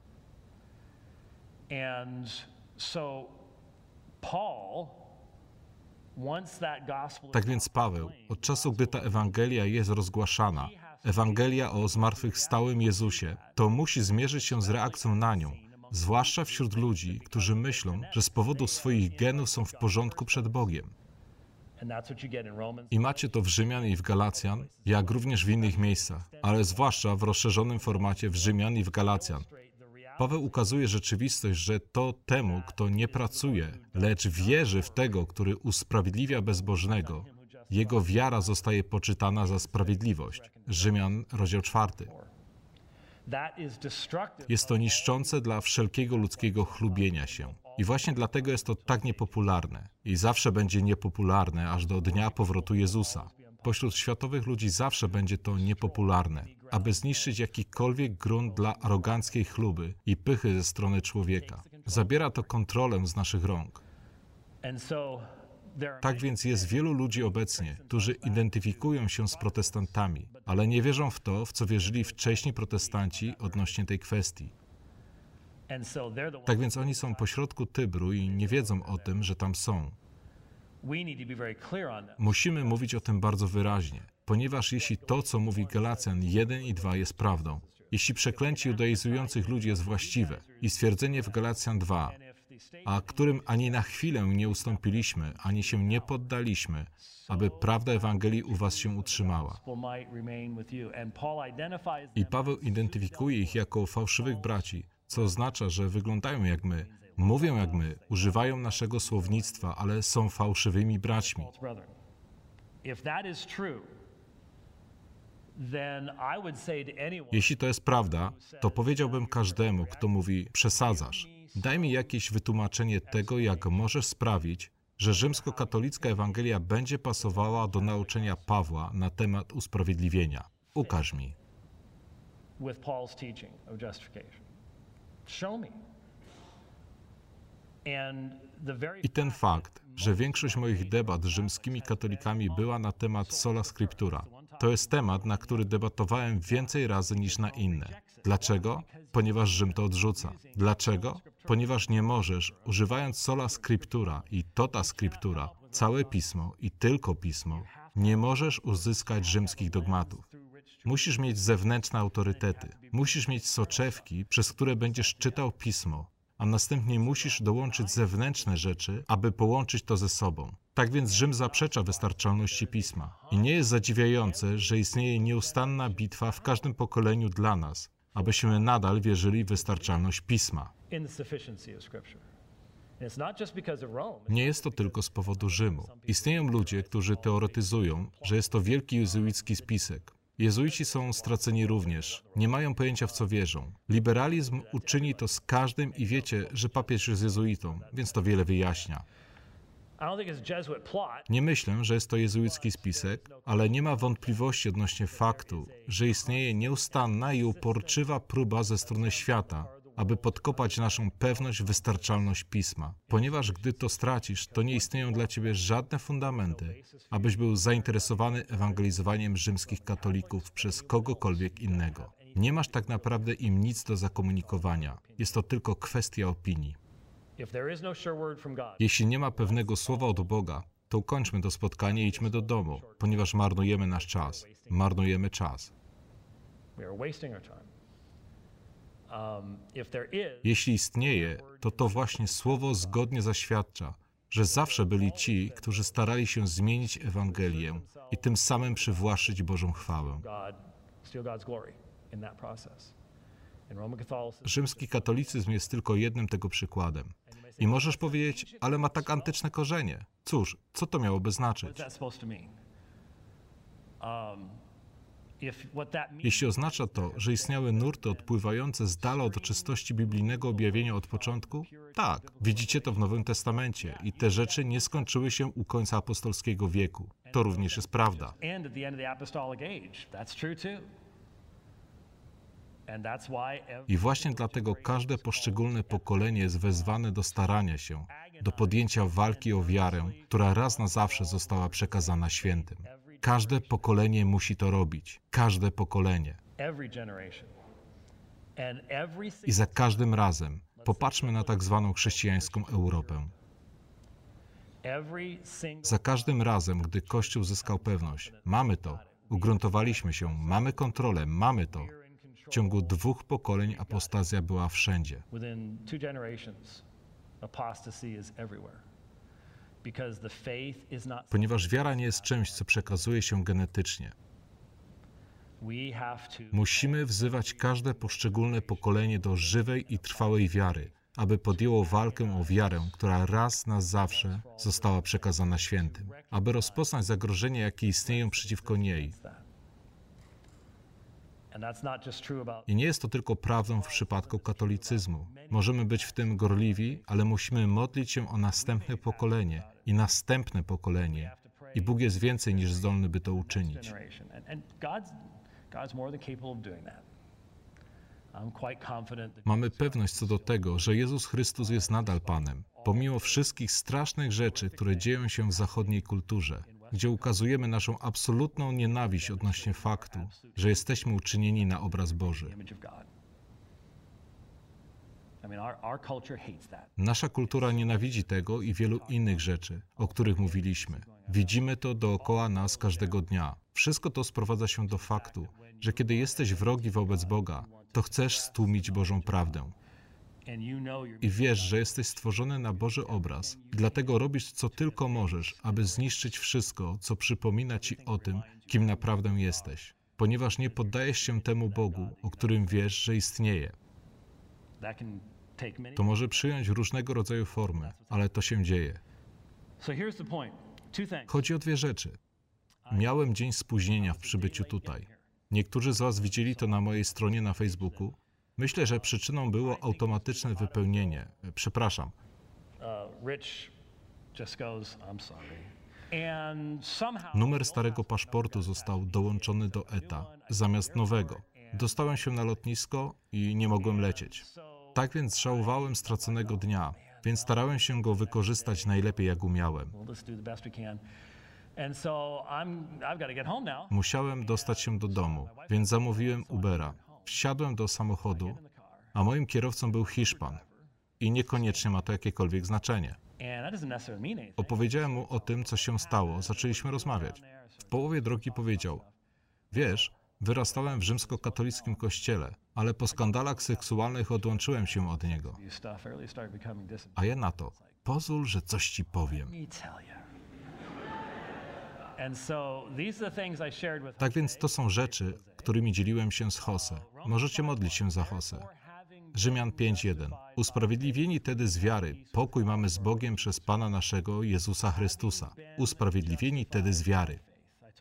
Tak więc Paweł, od czasu, gdy ta Ewangelia jest rozgłaszana, Ewangelia o zmartwychwstałym Jezusie, to musi zmierzyć się z reakcją na nią, zwłaszcza wśród ludzi, którzy myślą, że z powodu swoich genów są w porządku przed Bogiem. I macie to w Rzymian i w Galacjan, jak również w innych miejscach, ale zwłaszcza w rozszerzonym formacie w Rzymian i w Galacjan, Paweł ukazuje rzeczywistość, że to temu, kto nie pracuje, lecz wierzy w tego, który usprawiedliwia bezbożnego, jego wiara zostaje poczytana za sprawiedliwość. Rzymian, rozdział czwarty. Jest to niszczące dla wszelkiego ludzkiego chlubienia się. I właśnie dlatego jest to tak niepopularne. I zawsze będzie niepopularne aż do dnia powrotu Jezusa. Pośród światowych ludzi zawsze będzie to niepopularne, aby zniszczyć jakikolwiek grunt dla aroganckiej chluby i pychy ze strony człowieka. Zabiera to kontrolę z naszych rąk. Tak więc jest wielu ludzi obecnie, którzy identyfikują się z protestantami, ale nie wierzą w to, w co wierzyli wcześniej protestanci odnośnie tej kwestii. Tak więc oni są pośrodku Tybru i nie wiedzą o tym, że tam są. Musimy mówić o tym bardzo wyraźnie, ponieważ jeśli to, co mówi Galacjan 1 i 2 jest prawdą, jeśli przeklęcie judaizujących ludzi jest właściwe i stwierdzenie w Galacjan 2, a którym ani na chwilę nie ustąpiliśmy, ani się nie poddaliśmy, aby prawda Ewangelii u was się utrzymała. I Paweł identyfikuje ich jako fałszywych braci, co oznacza, że wyglądają jak my, mówią jak my, używają naszego słownictwa, ale są fałszywymi braćmi. Jeśli to jest prawda, to powiedziałbym każdemu, kto mówi przesadzasz. Daj mi jakieś wytłumaczenie tego, jak możesz sprawić, że rzymskokatolicka Ewangelia będzie pasowała do nauczenia Pawła na temat usprawiedliwienia. Ukaż mi. With Paul's teaching of justification. Show me. I ten fakt, że większość moich debat z rzymskimi katolikami była na temat sola scriptura, to jest temat, na który debatowałem więcej razy niż na inne. Dlaczego? Ponieważ Rzym to odrzuca. Dlaczego? Ponieważ nie możesz, używając sola scriptura i tota scriptura, całe pismo i tylko pismo, nie możesz uzyskać rzymskich dogmatów. Musisz mieć zewnętrzne autorytety. Musisz mieć soczewki, przez które będziesz czytał pismo, a następnie musisz dołączyć zewnętrzne rzeczy, aby połączyć to ze sobą. Tak więc Rzym zaprzecza wystarczalności pisma. I nie jest zadziwiające, że istnieje nieustanna bitwa w każdym pokoleniu dla nas, abyśmy nadal wierzyli w wystarczalność pisma. Nie jest to tylko z powodu Rzymu. Istnieją ludzie, którzy teoretyzują, że jest to wielki jezuicki spisek, Jezuici są straceni również. Nie mają pojęcia, w co wierzą. Liberalizm uczyni to z każdym i wiecie, że papież jest jezuitą, więc to wiele wyjaśnia. Nie myślę, że jest to jezuicki spisek, ale nie ma wątpliwości odnośnie faktu, że istnieje nieustanna i uporczywa próba ze strony świata, aby podkopać naszą pewność, wystarczalność pisma. Ponieważ gdy to stracisz, to nie istnieją dla ciebie żadne fundamenty, abyś był zainteresowany ewangelizowaniem rzymskich katolików przez kogokolwiek innego. Nie masz tak naprawdę im nic do zakomunikowania. Jest to tylko kwestia opinii. No Jeśli nie ma pewnego słowa od Boga, to ukończmy to spotkanie i idźmy do domu, ponieważ marnujemy nasz czas. Marnujemy czas. Um, Jeśli istnieje, to to właśnie słowo zgodnie zaświadcza, że zawsze byli ci, którzy starali się zmienić Ewangelię i tym samym przywłaszczyć Bożą chwałę. Rzymski katolicyzm jest tylko jednym tego przykładem. I możesz powiedzieć, ale ma tak antyczne korzenie. Cóż, co to miałoby znaczyć? Jeśli oznacza to, że istniały nurty odpływające z dala od czystości biblijnego objawienia od początku? Tak, widzicie to w Nowym Testamencie i te rzeczy nie skończyły się u końca apostolskiego wieku. To również jest prawda. I właśnie dlatego każde poszczególne pokolenie jest wezwane do starania się, do podjęcia walki o wiarę, która raz na zawsze została przekazana świętym. Każde pokolenie musi to robić. Każde pokolenie. I za każdym razem popatrzmy na tak zwaną chrześcijańską Europę. Za każdym razem, gdy Kościół zyskał pewność, mamy to, ugruntowaliśmy się, mamy kontrolę, mamy to. W ciągu dwóch pokoleń apostazja była wszędzie. Ponieważ wiara nie jest czymś, co przekazuje się genetycznie. Musimy wzywać każde poszczególne pokolenie do żywej i trwałej wiary, aby podjęło walkę o wiarę, która raz na zawsze została przekazana świętym, aby rozpoznać zagrożenia, jakie istnieją przeciwko niej, i nie jest to tylko prawdą w przypadku katolicyzmu. Możemy być w tym gorliwi, ale musimy modlić się o następne pokolenie i następne pokolenie. I Bóg jest więcej niż zdolny, by to uczynić. Mamy pewność co do tego, że Jezus Chrystus jest nadal Panem, pomimo wszystkich strasznych rzeczy, które dzieją się w zachodniej kulturze gdzie ukazujemy naszą absolutną nienawiść odnośnie faktu, że jesteśmy uczynieni na obraz Boży. Nasza kultura nienawidzi tego i wielu innych rzeczy, o których mówiliśmy. Widzimy to dookoła nas każdego dnia. Wszystko to sprowadza się do faktu, że kiedy jesteś wrogi wobec Boga, to chcesz stłumić Bożą prawdę. I wiesz, że jesteś stworzony na Boży obraz, dlatego robisz co tylko możesz, aby zniszczyć wszystko, co przypomina ci o tym, kim naprawdę jesteś, ponieważ nie poddajesz się temu Bogu, o którym wiesz, że istnieje. To może przyjąć różnego rodzaju formy, ale to się dzieje. Chodzi o dwie rzeczy. Miałem dzień spóźnienia w przybyciu tutaj. Niektórzy z Was widzieli to na mojej stronie na Facebooku. Myślę, że przyczyną było automatyczne wypełnienie. Przepraszam. Uh, Numer starego paszportu został dołączony do ETA zamiast nowego. Dostałem się na lotnisko i nie mogłem lecieć. Tak więc żałowałem straconego dnia, więc starałem się go wykorzystać najlepiej jak umiałem. Musiałem dostać się do domu, więc zamówiłem Ubera. Wsiadłem do samochodu, a moim kierowcą był Hiszpan. I niekoniecznie ma to jakiekolwiek znaczenie. Opowiedziałem mu o tym, co się stało, zaczęliśmy rozmawiać. W połowie drogi powiedział: Wiesz, wyrastałem w rzymskokatolickim kościele, ale po skandalach seksualnych odłączyłem się od niego. A ja na to: Pozwól, że coś ci powiem. Tak więc to są rzeczy, którymi dzieliłem się z Jose. Możecie modlić się za Jose. Rzymian 5:1. Usprawiedliwieni tedy z wiary, pokój mamy z Bogiem przez Pana naszego Jezusa Chrystusa. Usprawiedliwieni tedy z wiary.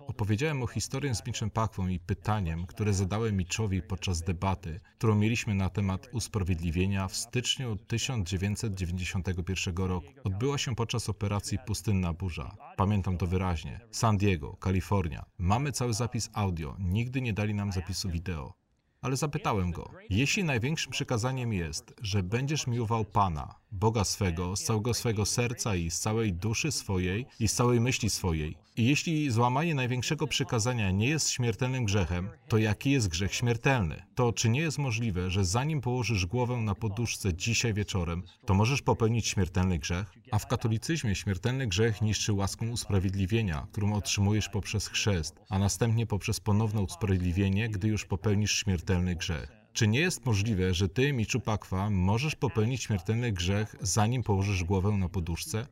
Opowiedziałem o historię z Mitchem Pakwą i pytaniem, które zadałem Mitchowi podczas debaty, którą mieliśmy na temat usprawiedliwienia w styczniu 1991 roku. Odbyła się podczas operacji Pustynna Burza. Pamiętam to wyraźnie. San Diego, Kalifornia. Mamy cały zapis audio, nigdy nie dali nam zapisu wideo. Ale zapytałem go, jeśli największym przykazaniem jest, że będziesz miłował Pana, Boga swego, z całego swego serca i z całej duszy swojej i z całej myśli swojej, i jeśli złamanie największego przykazania nie jest śmiertelnym grzechem, to jaki jest grzech śmiertelny? To czy nie jest możliwe, że zanim położysz głowę na poduszce dzisiaj wieczorem, to możesz popełnić śmiertelny grzech? A w katolicyzmie śmiertelny grzech niszczy łaskę usprawiedliwienia, którą otrzymujesz poprzez chrzest, a następnie poprzez ponowne usprawiedliwienie, gdy już popełnisz śmiertelny grzech. Czy nie jest możliwe, że ty, Miczu Pakwa, możesz popełnić śmiertelny grzech, zanim położysz głowę na poduszce?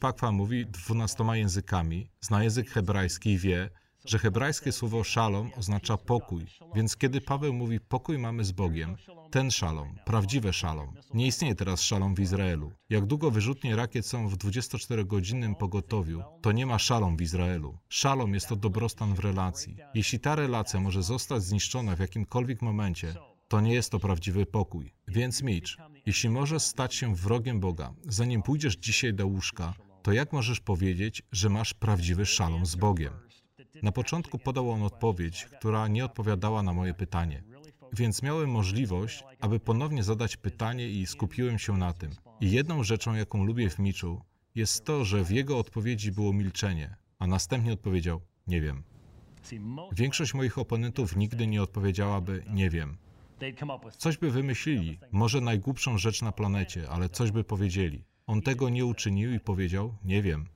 Pakwa mówi dwunastoma językami, zna język hebrajski i wie, że hebrajskie słowo szalom oznacza pokój. Więc kiedy Paweł mówi pokój mamy z Bogiem, ten szalom, prawdziwe szalom, nie istnieje teraz szalom w Izraelu. Jak długo wyrzutnie rakiet są w 24-godzinnym pogotowiu, to nie ma szalom w Izraelu. Szalom jest to dobrostan w relacji. Jeśli ta relacja może zostać zniszczona w jakimkolwiek momencie, to nie jest to prawdziwy pokój. Więc Mitch, jeśli możesz stać się wrogiem Boga, zanim pójdziesz dzisiaj do łóżka, to jak możesz powiedzieć, że masz prawdziwy szalom z Bogiem? Na początku podał on odpowiedź, która nie odpowiadała na moje pytanie. Więc miałem możliwość, aby ponownie zadać pytanie i skupiłem się na tym. I jedną rzeczą, jaką lubię w Miczu, jest to, że w jego odpowiedzi było milczenie, a następnie odpowiedział: Nie wiem. Większość moich oponentów nigdy nie odpowiedziałaby: Nie wiem. Coś by wymyślili, może najgłupszą rzecz na planecie, ale coś by powiedzieli. On tego nie uczynił i powiedział: Nie wiem.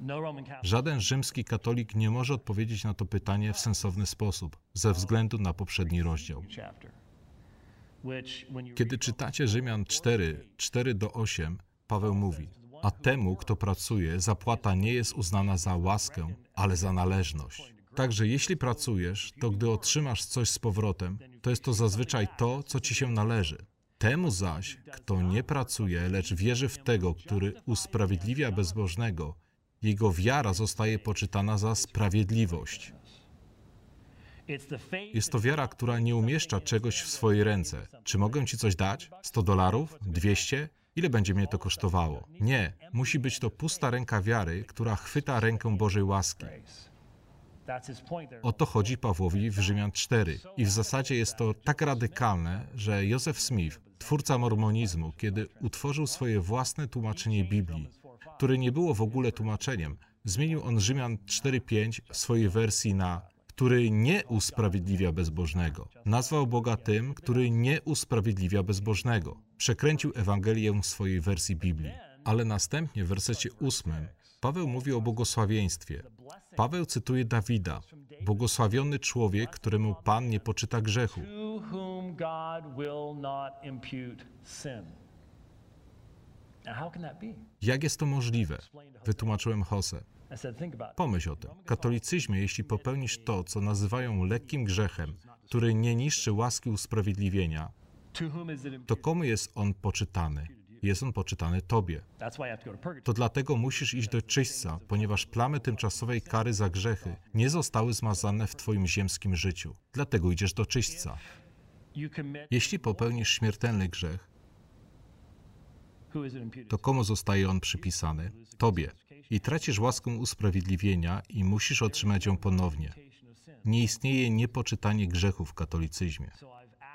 no Żaden rzymski katolik nie może odpowiedzieć na to pytanie w sensowny sposób, ze względu na poprzedni rozdział. Kiedy czytacie Rzymian 4, 4 do 8, Paweł mówi: A temu, kto pracuje, zapłata nie jest uznana za łaskę, ale za należność. Także jeśli pracujesz, to gdy otrzymasz coś z powrotem, to jest to zazwyczaj to, co ci się należy. Temu zaś, kto nie pracuje, lecz wierzy w tego, który usprawiedliwia bezbożnego, jego wiara zostaje poczytana za sprawiedliwość. Jest to wiara, która nie umieszcza czegoś w swojej ręce. Czy mogę ci coś dać? 100 dolarów? 200? Ile będzie mnie to kosztowało? Nie. Musi być to pusta ręka wiary, która chwyta rękę Bożej łaski. O to chodzi Pawłowi w Rzymian 4. I w zasadzie jest to tak radykalne, że Joseph Smith, twórca mormonizmu, kiedy utworzył swoje własne tłumaczenie Biblii, które nie było w ogóle tłumaczeniem, zmienił on Rzymian 4:5 w swojej wersji na który nie usprawiedliwia bezbożnego. Nazwał Boga tym, który nie usprawiedliwia bezbożnego. Przekręcił Ewangelię w swojej wersji Biblii. Ale następnie w wersecie ósmym Paweł mówi o błogosławieństwie. Paweł cytuje Dawida. Błogosławiony człowiek, któremu Pan nie poczyta grzechu. Jak jest to możliwe? Wytłumaczyłem Jose. Pomyśl o tym. W katolicyzmie, jeśli popełnisz to, co nazywają lekkim grzechem, który nie niszczy łaski usprawiedliwienia, to komu jest on poczytany? Jest on poczytany tobie. To dlatego musisz iść do czyśćca, ponieważ plamy tymczasowej kary za grzechy nie zostały zmazane w twoim ziemskim życiu. Dlatego idziesz do czyśćca. Jeśli popełnisz śmiertelny grzech, to komu zostaje on przypisany? Tobie. I tracisz łaskę usprawiedliwienia i musisz otrzymać ją ponownie. Nie istnieje niepoczytanie grzechu w katolicyzmie.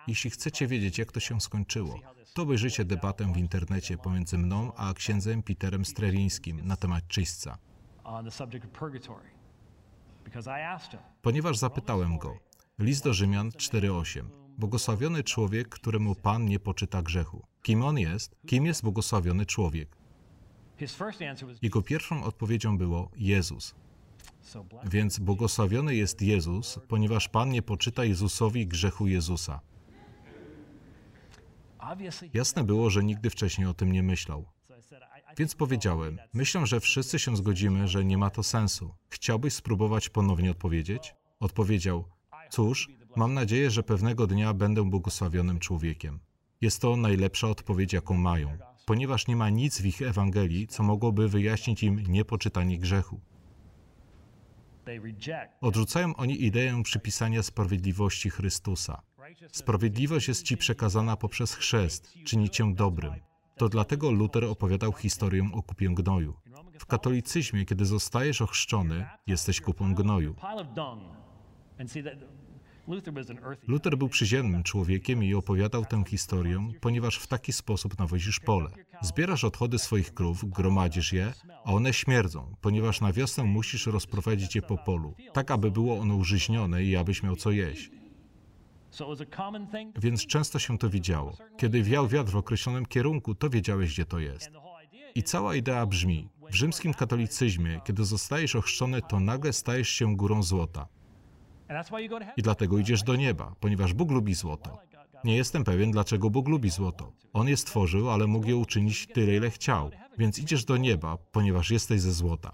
Jeśli chcecie wiedzieć, jak to się skończyło, to obejrzyjcie debatę w internecie pomiędzy mną a księdzem Peterem Strelińskim na temat czyśćca. Ponieważ zapytałem go, list do Rzymian 4:8. Błogosławiony człowiek, któremu Pan nie poczyta grzechu. Kim on jest? Kim jest błogosławiony człowiek? Jego pierwszą odpowiedzią było Jezus. Więc błogosławiony jest Jezus, ponieważ Pan nie poczyta Jezusowi grzechu Jezusa. Jasne było, że nigdy wcześniej o tym nie myślał. Więc powiedziałem, myślę, że wszyscy się zgodzimy, że nie ma to sensu. Chciałbyś spróbować ponownie odpowiedzieć? Odpowiedział, cóż, mam nadzieję, że pewnego dnia będę błogosławionym człowiekiem. Jest to najlepsza odpowiedź, jaką mają, ponieważ nie ma nic w ich Ewangelii, co mogłoby wyjaśnić im niepoczytanie grzechu. Odrzucają oni ideę przypisania sprawiedliwości Chrystusa. Sprawiedliwość jest ci przekazana poprzez chrzest, czyni cię dobrym. To dlatego Luter opowiadał historię o kupie gnoju. W katolicyzmie, kiedy zostajesz ochrzczony, jesteś kupą gnoju. Luther. Luther był przyziemnym człowiekiem i opowiadał tę historię, ponieważ w taki sposób nawozisz pole. Zbierasz odchody swoich krów, gromadzisz je, a one śmierdzą, ponieważ na wiosnę musisz rozprowadzić je po polu, tak aby było ono użyźnione i abyś miał co jeść. So it was a common thing. Więc często się to widziało. Kiedy wiał wiatr w określonym kierunku, to wiedziałeś, gdzie to jest. I cała idea brzmi: w rzymskim katolicyzmie, kiedy zostajesz ochrzczony, to nagle stajesz się górą złota. I dlatego idziesz do nieba, ponieważ Bóg lubi złoto. Nie jestem pewien, dlaczego Bóg lubi złoto. On je stworzył, ale mógł je uczynić tyle, ile chciał. Więc idziesz do nieba, ponieważ jesteś ze złota.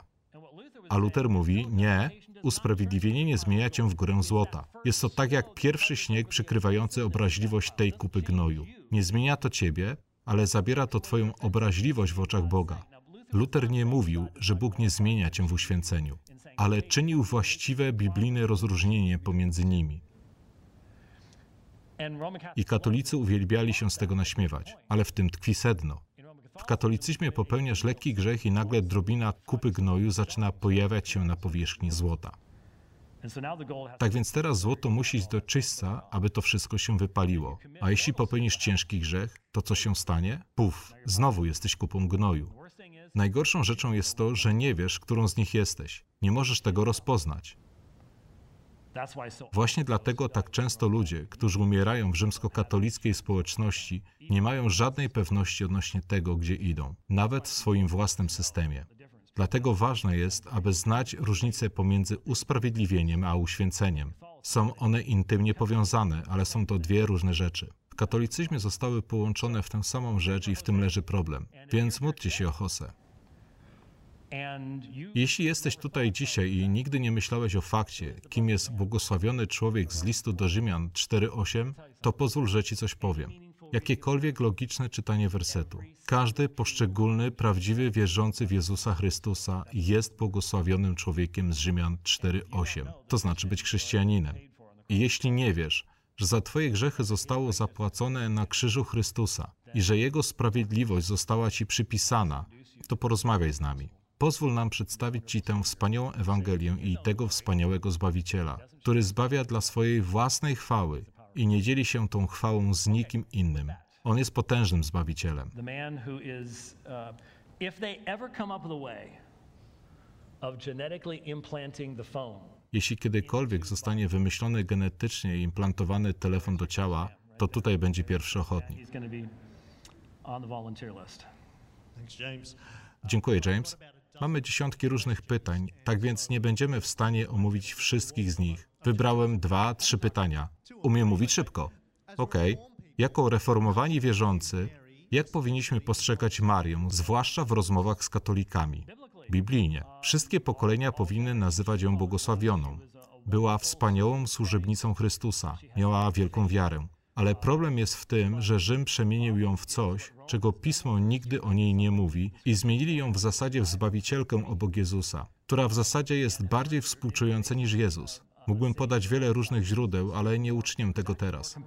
A Luther mówi: Nie, usprawiedliwienie nie zmienia cię w górę złota. Jest to tak jak pierwszy śnieg przykrywający obraźliwość tej kupy gnoju. Nie zmienia to ciebie, ale zabiera to twoją obraźliwość w oczach Boga. Luther nie mówił, że Bóg nie zmienia cię w uświęceniu, ale czynił właściwe biblijne rozróżnienie pomiędzy nimi. I katolicy uwielbiali się z tego naśmiewać, ale w tym tkwi sedno. W katolicyzmie popełniasz lekki grzech i nagle drobina kupy gnoju zaczyna pojawiać się na powierzchni złota. Tak więc teraz złoto musi iść do czyśćca, aby to wszystko się wypaliło. A jeśli popełnisz ciężki grzech, to co się stanie? Puf, znowu jesteś kupą gnoju. Najgorszą rzeczą jest to, że nie wiesz, którą z nich jesteś. Nie możesz tego rozpoznać. Właśnie dlatego tak często ludzie, którzy umierają w rzymskokatolickiej społeczności, nie mają żadnej pewności odnośnie tego, gdzie idą, nawet w swoim własnym systemie. Dlatego ważne jest, aby znać różnicę pomiędzy usprawiedliwieniem a uświęceniem. Są one intymnie powiązane, ale są to dwie różne rzeczy. W katolicyzmie zostały połączone w tę samą rzecz i w tym leży problem. Więc módlcie się o Jose. Jeśli jesteś tutaj dzisiaj i nigdy nie myślałeś o fakcie, kim jest błogosławiony człowiek z listu do Rzymian 4:8, to pozwól, że ci coś powiem. Jakiekolwiek logiczne czytanie wersetu. Każdy poszczególny, prawdziwy wierzący w Jezusa Chrystusa jest błogosławionym człowiekiem z Rzymian 4:8. To znaczy być chrześcijaninem. I jeśli nie wiesz, że za Twoje grzechy zostało zapłacone na krzyżu Chrystusa i że Jego sprawiedliwość została Ci przypisana, to porozmawiaj z nami. Pozwól nam przedstawić Ci tę wspaniałą Ewangelię i tego wspaniałego Zbawiciela, który zbawia dla swojej własnej chwały i nie dzieli się tą chwałą z nikim innym. On jest potężnym Zbawicielem. uh, Jeśli kiedykolwiek zostanie wymyślony genetycznie i implantowany telefon do ciała, to tutaj będzie pierwszy ochotnik. Dziękuję, James. Mamy dziesiątki różnych pytań, tak więc nie będziemy w stanie omówić wszystkich z nich. Wybrałem dwa, trzy pytania. Umiem mówić szybko. Okej. Jako reformowani wierzący, jak powinniśmy postrzegać Marię, zwłaszcza w rozmowach z katolikami? Biblijnie, wszystkie pokolenia powinny nazywać ją błogosławioną. Była wspaniałą służebnicą Chrystusa, miała wielką wiarę. Ale problem jest w tym, że Rzym przemienił ją w coś, czego pismo nigdy o niej nie mówi, i zmienili ją w zasadzie w zbawicielkę obok Jezusa, która w zasadzie jest bardziej współczująca niż Jezus. Mógłbym podać wiele różnych źródeł, ale nie uczynię tego teraz.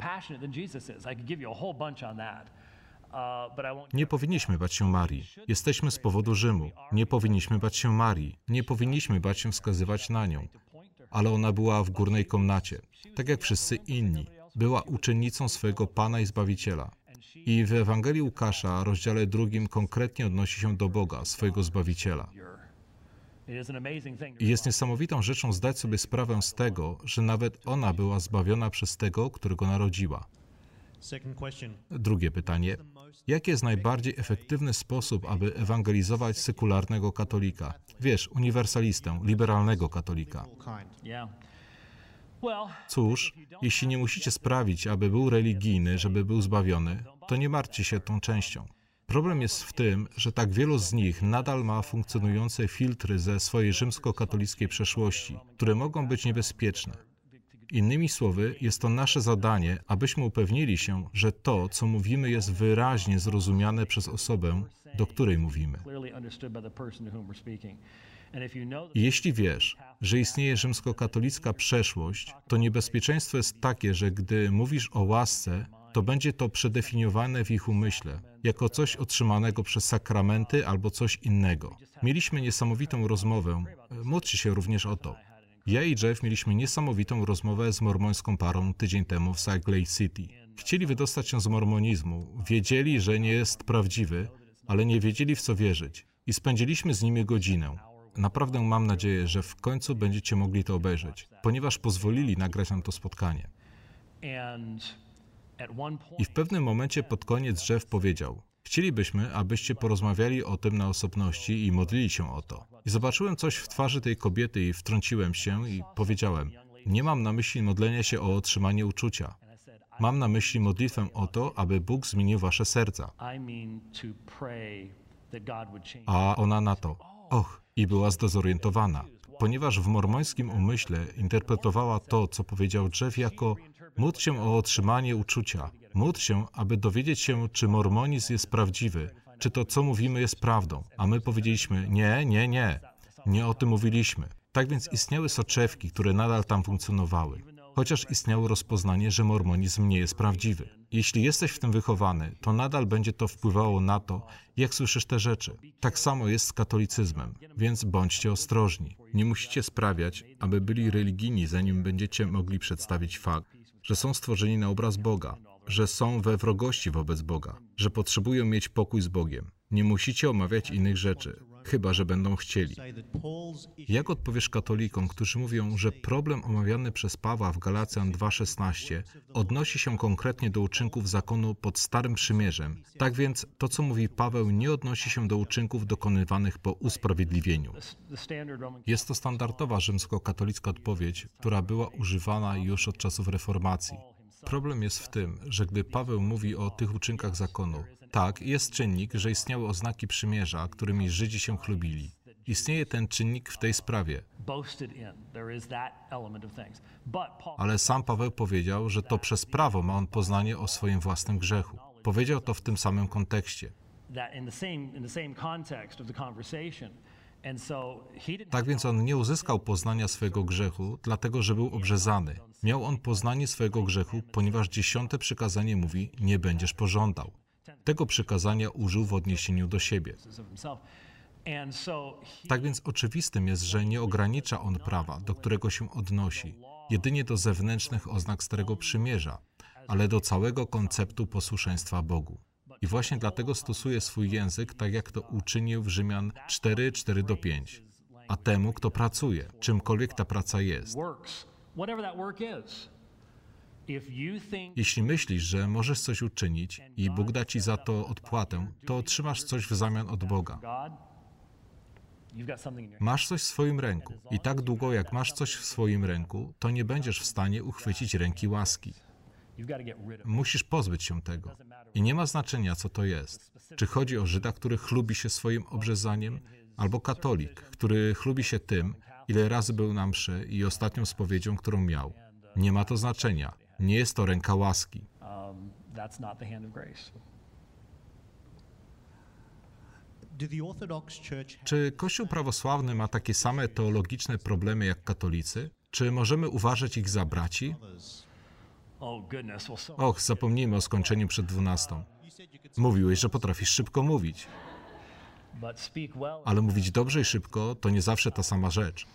Uh. Nie powinniśmy bać się Marii. Jesteśmy z powodu Rzymu. Nie powinniśmy bać się Marii. Nie powinniśmy bać się wskazywać na nią. Ale ona była w górnej komnacie, tak jak wszyscy inni. Była uczennicą swojego Pana i Zbawiciela. I w Ewangelii Łukasza, rozdziale drugim, konkretnie odnosi się do Boga, swojego Zbawiciela. I jest niesamowitą rzeczą zdać sobie sprawę z tego, że nawet ona była zbawiona przez tego, którego narodziła. Drugie pytanie. Jaki jest najbardziej efektywny sposób, aby ewangelizować sekularnego katolika? Wiesz, uniwersalistę, liberalnego katolika. Cóż, jeśli nie musicie sprawić, aby był religijny, żeby był zbawiony, to nie martwcie się tą częścią. Problem jest w tym, że tak wielu z nich nadal ma funkcjonujące filtry ze swojej rzymskokatolickiej przeszłości, które mogą być niebezpieczne. Innymi słowy, jest to nasze zadanie, abyśmy upewnili się, że to, co mówimy, jest wyraźnie zrozumiane przez osobę, do której mówimy. Jeśli wiesz, że istnieje rzymskokatolicka przeszłość, to niebezpieczeństwo jest takie, że gdy mówisz o łasce, to będzie to przedefiniowane w ich umyśle jako coś otrzymanego przez sakramenty albo coś innego. Mieliśmy niesamowitą rozmowę. Módlcie się również o to. Ja i Jeff mieliśmy niesamowitą rozmowę z mormońską parą tydzień temu w Salt Lake City. Chcieli wydostać się z mormonizmu. Wiedzieli, że nie jest prawdziwy, ale nie wiedzieli w co wierzyć. I spędziliśmy z nimi godzinę. Naprawdę mam nadzieję, że w końcu będziecie mogli to obejrzeć, ponieważ pozwolili nagrać nam to spotkanie. I w pewnym momencie pod koniec Jeff powiedział: Chcielibyśmy, abyście porozmawiali o tym na osobności i modlili się o to. I zobaczyłem coś w twarzy tej kobiety i wtrąciłem się i powiedziałem: Nie mam na myśli modlenia się o otrzymanie uczucia. Mam na myśli modlitwę o to, aby Bóg zmienił wasze serca. A ona na to: Och, i była zdezorientowana, ponieważ w mormońskim umyśle interpretowała to, co powiedział Jeff, jako módl się o otrzymanie uczucia. Módl się, aby dowiedzieć się, czy mormonizm jest prawdziwy, czy to, co mówimy, jest prawdą. A my powiedzieliśmy: Nie, nie, nie. Nie o tym mówiliśmy. Tak więc istniały soczewki, które nadal tam funkcjonowały. Chociaż istniało rozpoznanie, że mormonizm nie jest prawdziwy. Jeśli jesteś w tym wychowany, to nadal będzie to wpływało na to, jak słyszysz te rzeczy. Tak samo jest z katolicyzmem, więc bądźcie ostrożni. Nie musicie sprawiać, aby byli religijni, zanim będziecie mogli przedstawić fakt, że są stworzeni na obraz Boga, że są we wrogości wobec Boga, że potrzebują mieć pokój z Bogiem. Nie musicie omawiać innych rzeczy, chyba że będą chcieli. Jak odpowiesz katolikom, którzy mówią, że problem omawiany przez Pawła w Galacjan 2,16 odnosi się konkretnie do uczynków zakonu pod Starym Przymierzem? Tak więc to, co mówi Paweł, nie odnosi się do uczynków dokonywanych po usprawiedliwieniu. Jest to standardowa rzymskokatolicka odpowiedź, która była używana już od czasów reformacji. Problem jest w tym, że gdy Paweł mówi o tych uczynkach zakonu, tak, jest czynnik, że istniały oznaki przymierza, którymi Żydzi się chlubili. Istnieje ten czynnik w tej sprawie, ale sam Paweł powiedział, że to przez prawo ma on poznanie o swoim własnym grzechu. Powiedział to w tym samym kontekście. Tak więc on nie uzyskał poznania swojego grzechu, dlatego że był obrzezany. Miał on poznanie swojego grzechu, ponieważ dziesiąte przykazanie mówi: Nie będziesz pożądał. Tego przykazania użył w odniesieniu do siebie. Tak więc oczywistym jest, że nie ogranicza on prawa, do którego się odnosi, jedynie do zewnętrznych oznak Starego Przymierza, ale do całego konceptu posłuszeństwa Bogu. I właśnie dlatego stosuje swój język, tak jak to uczynił w Rzymian 4, 4 do 5. A temu, kto pracuje, czymkolwiek ta praca jest. Jeśli myślisz, że możesz coś uczynić i Bóg da ci za to odpłatę, to otrzymasz coś w zamian od Boga. Masz coś w swoim ręku i tak długo jak masz coś w swoim ręku, to nie będziesz w stanie uchwycić ręki łaski. Musisz pozbyć się tego. I nie ma znaczenia, co to jest. Czy chodzi o Żyda, który chlubi się swoim obrzezaniem, albo katolik, który chlubi się tym, ile razy był na mszy i ostatnią spowiedzią, którą miał. Nie ma to znaczenia. Nie jest to ręka łaski. Um, Czy Kościół prawosławny ma takie same teologiczne problemy jak katolicy? Czy możemy uważać ich za braci? Oh, Och, zapomnijmy o skończeniu przed dwunastą. Mówiłeś, że potrafisz szybko mówić, ale mówić dobrze i szybko to nie zawsze ta sama rzecz.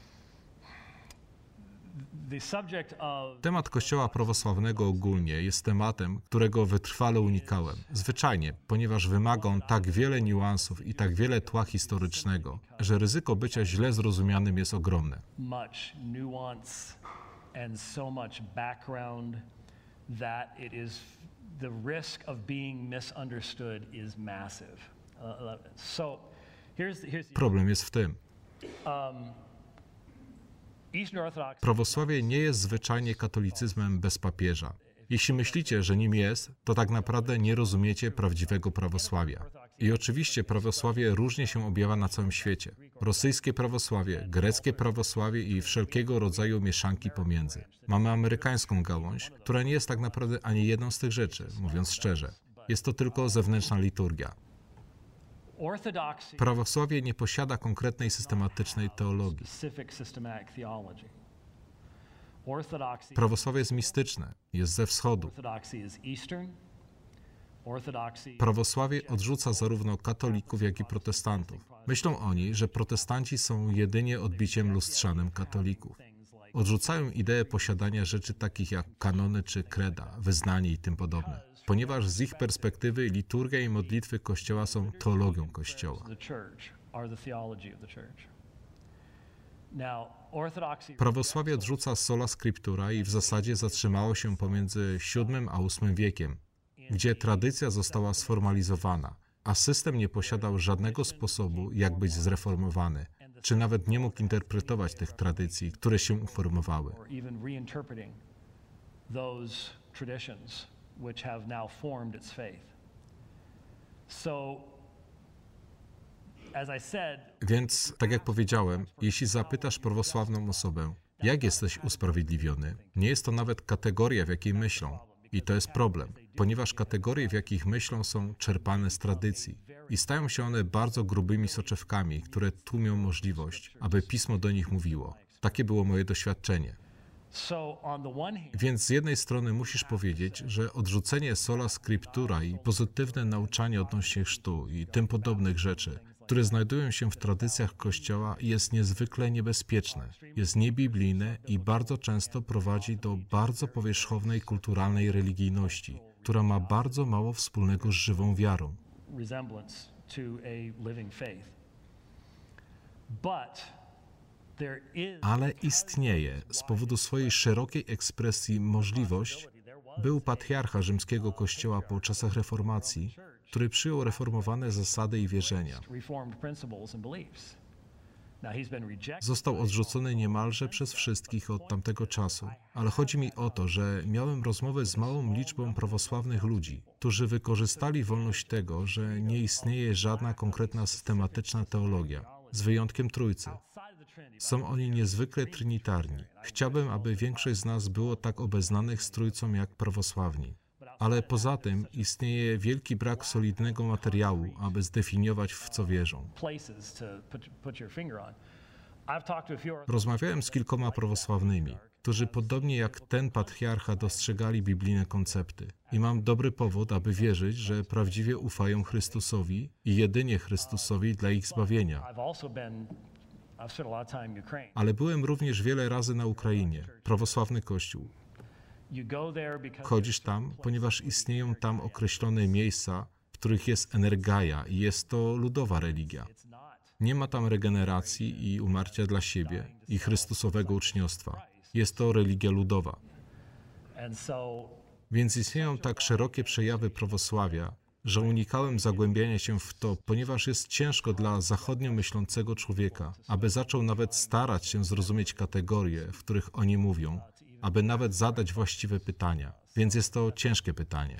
Temat Kościoła prawosławnego ogólnie jest tematem, którego wytrwale unikałem. Zwyczajnie, ponieważ wymaga on tak wiele niuansów i tak wiele tła historycznego, że ryzyko bycia źle zrozumianym jest ogromne. the risk of being misunderstood is massive. Uh, the Problem jest w tym. Prawosławie nie jest zwyczajnie katolicyzmem bez papieża. Jeśli myślicie, że nim jest, to tak naprawdę nie rozumiecie prawdziwego prawosławia. I oczywiście prawosławie różnie się objawia na całym świecie. Rosyjskie prawosławie, greckie prawosławie i wszelkiego rodzaju mieszanki pomiędzy. Mamy amerykańską gałąź, która nie jest tak naprawdę ani jedną z tych rzeczy, mówiąc szczerze. Jest to tylko zewnętrzna liturgia. Prawosławie nie posiada konkretnej systematycznej teologii. theology. Orthodoxy Prawosławie jest mistyczne, jest ze wschodu. Prawosławie odrzuca zarówno katolików, jak i protestantów. Myślą oni, że protestanci są jedynie odbiciem lustrzanym katolików. Odrzucają ideę posiadania rzeczy takich jak kanony czy kreda, wyznanie i tym podobne, ponieważ z ich perspektywy liturgia i modlitwy Kościoła są teologią Kościoła. Prawosławie odrzuca sola scriptura i w zasadzie zatrzymało się pomiędzy VII a VIII wiekiem, gdzie tradycja została sformalizowana, a system nie posiadał żadnego sposobu, jak być zreformowany, czy nawet nie mógł interpretować tych tradycji, które się uformowały. Which have now formed its faith. So, Więc, tak jak powiedziałem, jeśli zapytasz prawosławną osobę, jak jesteś usprawiedliwiony, nie jest to nawet kategoria, w jakiej myślą. I to jest problem, ponieważ kategorie, w jakich myślą, są czerpane z tradycji i stają się one bardzo grubymi soczewkami, które tłumią możliwość, aby pismo do nich mówiło. Takie było moje doświadczenie. Więc z jednej strony musisz powiedzieć, że odrzucenie sola scriptura i pozytywne nauczanie odnośnie chrztu i tym podobnych rzeczy, które znajdują się w tradycjach Kościoła, jest niezwykle niebezpieczne, jest niebiblijne i bardzo często prowadzi do bardzo powierzchownej kulturalnej religijności, która ma bardzo mało wspólnego z żywą wiarą. But Ale istnieje z powodu swojej szerokiej ekspresji możliwość, był patriarcha rzymskiego kościoła po czasach reformacji, który przyjął reformowane zasady i wierzenia. Został odrzucony niemalże przez wszystkich od tamtego czasu, ale chodzi mi o to, że miałem rozmowę z małą liczbą prawosławnych ludzi, którzy wykorzystali wolność tego, że nie istnieje żadna konkretna systematyczna teologia, z wyjątkiem Trójcy. Są oni niezwykle trinitarni. Chciałbym, aby większość z nas było tak obeznanych z Trójcą jak prawosławni. Ale poza tym istnieje wielki brak solidnego materiału, aby zdefiniować w co wierzą. Rozmawiałem z kilkoma prawosławnymi, którzy podobnie jak ten patriarcha dostrzegali biblijne koncepty. I mam dobry powód, aby wierzyć, że prawdziwie ufają Chrystusowi i jedynie Chrystusowi dla ich zbawienia. Ale byłem również wiele razy na Ukrainie, prawosławny kościół. Chodzisz tam, ponieważ istnieją tam określone miejsca, w których jest energaja i jest to ludowa religia. Nie ma tam regeneracji i umarcia dla siebie i Chrystusowego uczniostwa. Jest to religia ludowa. Więc istnieją tak szerokie przejawy prawosławia, że unikałem zagłębiania się w to, ponieważ jest ciężko dla zachodnio myślącego człowieka, aby zaczął nawet starać się zrozumieć kategorie, w których oni mówią, aby nawet zadać właściwe pytania. Więc jest to ciężkie pytanie.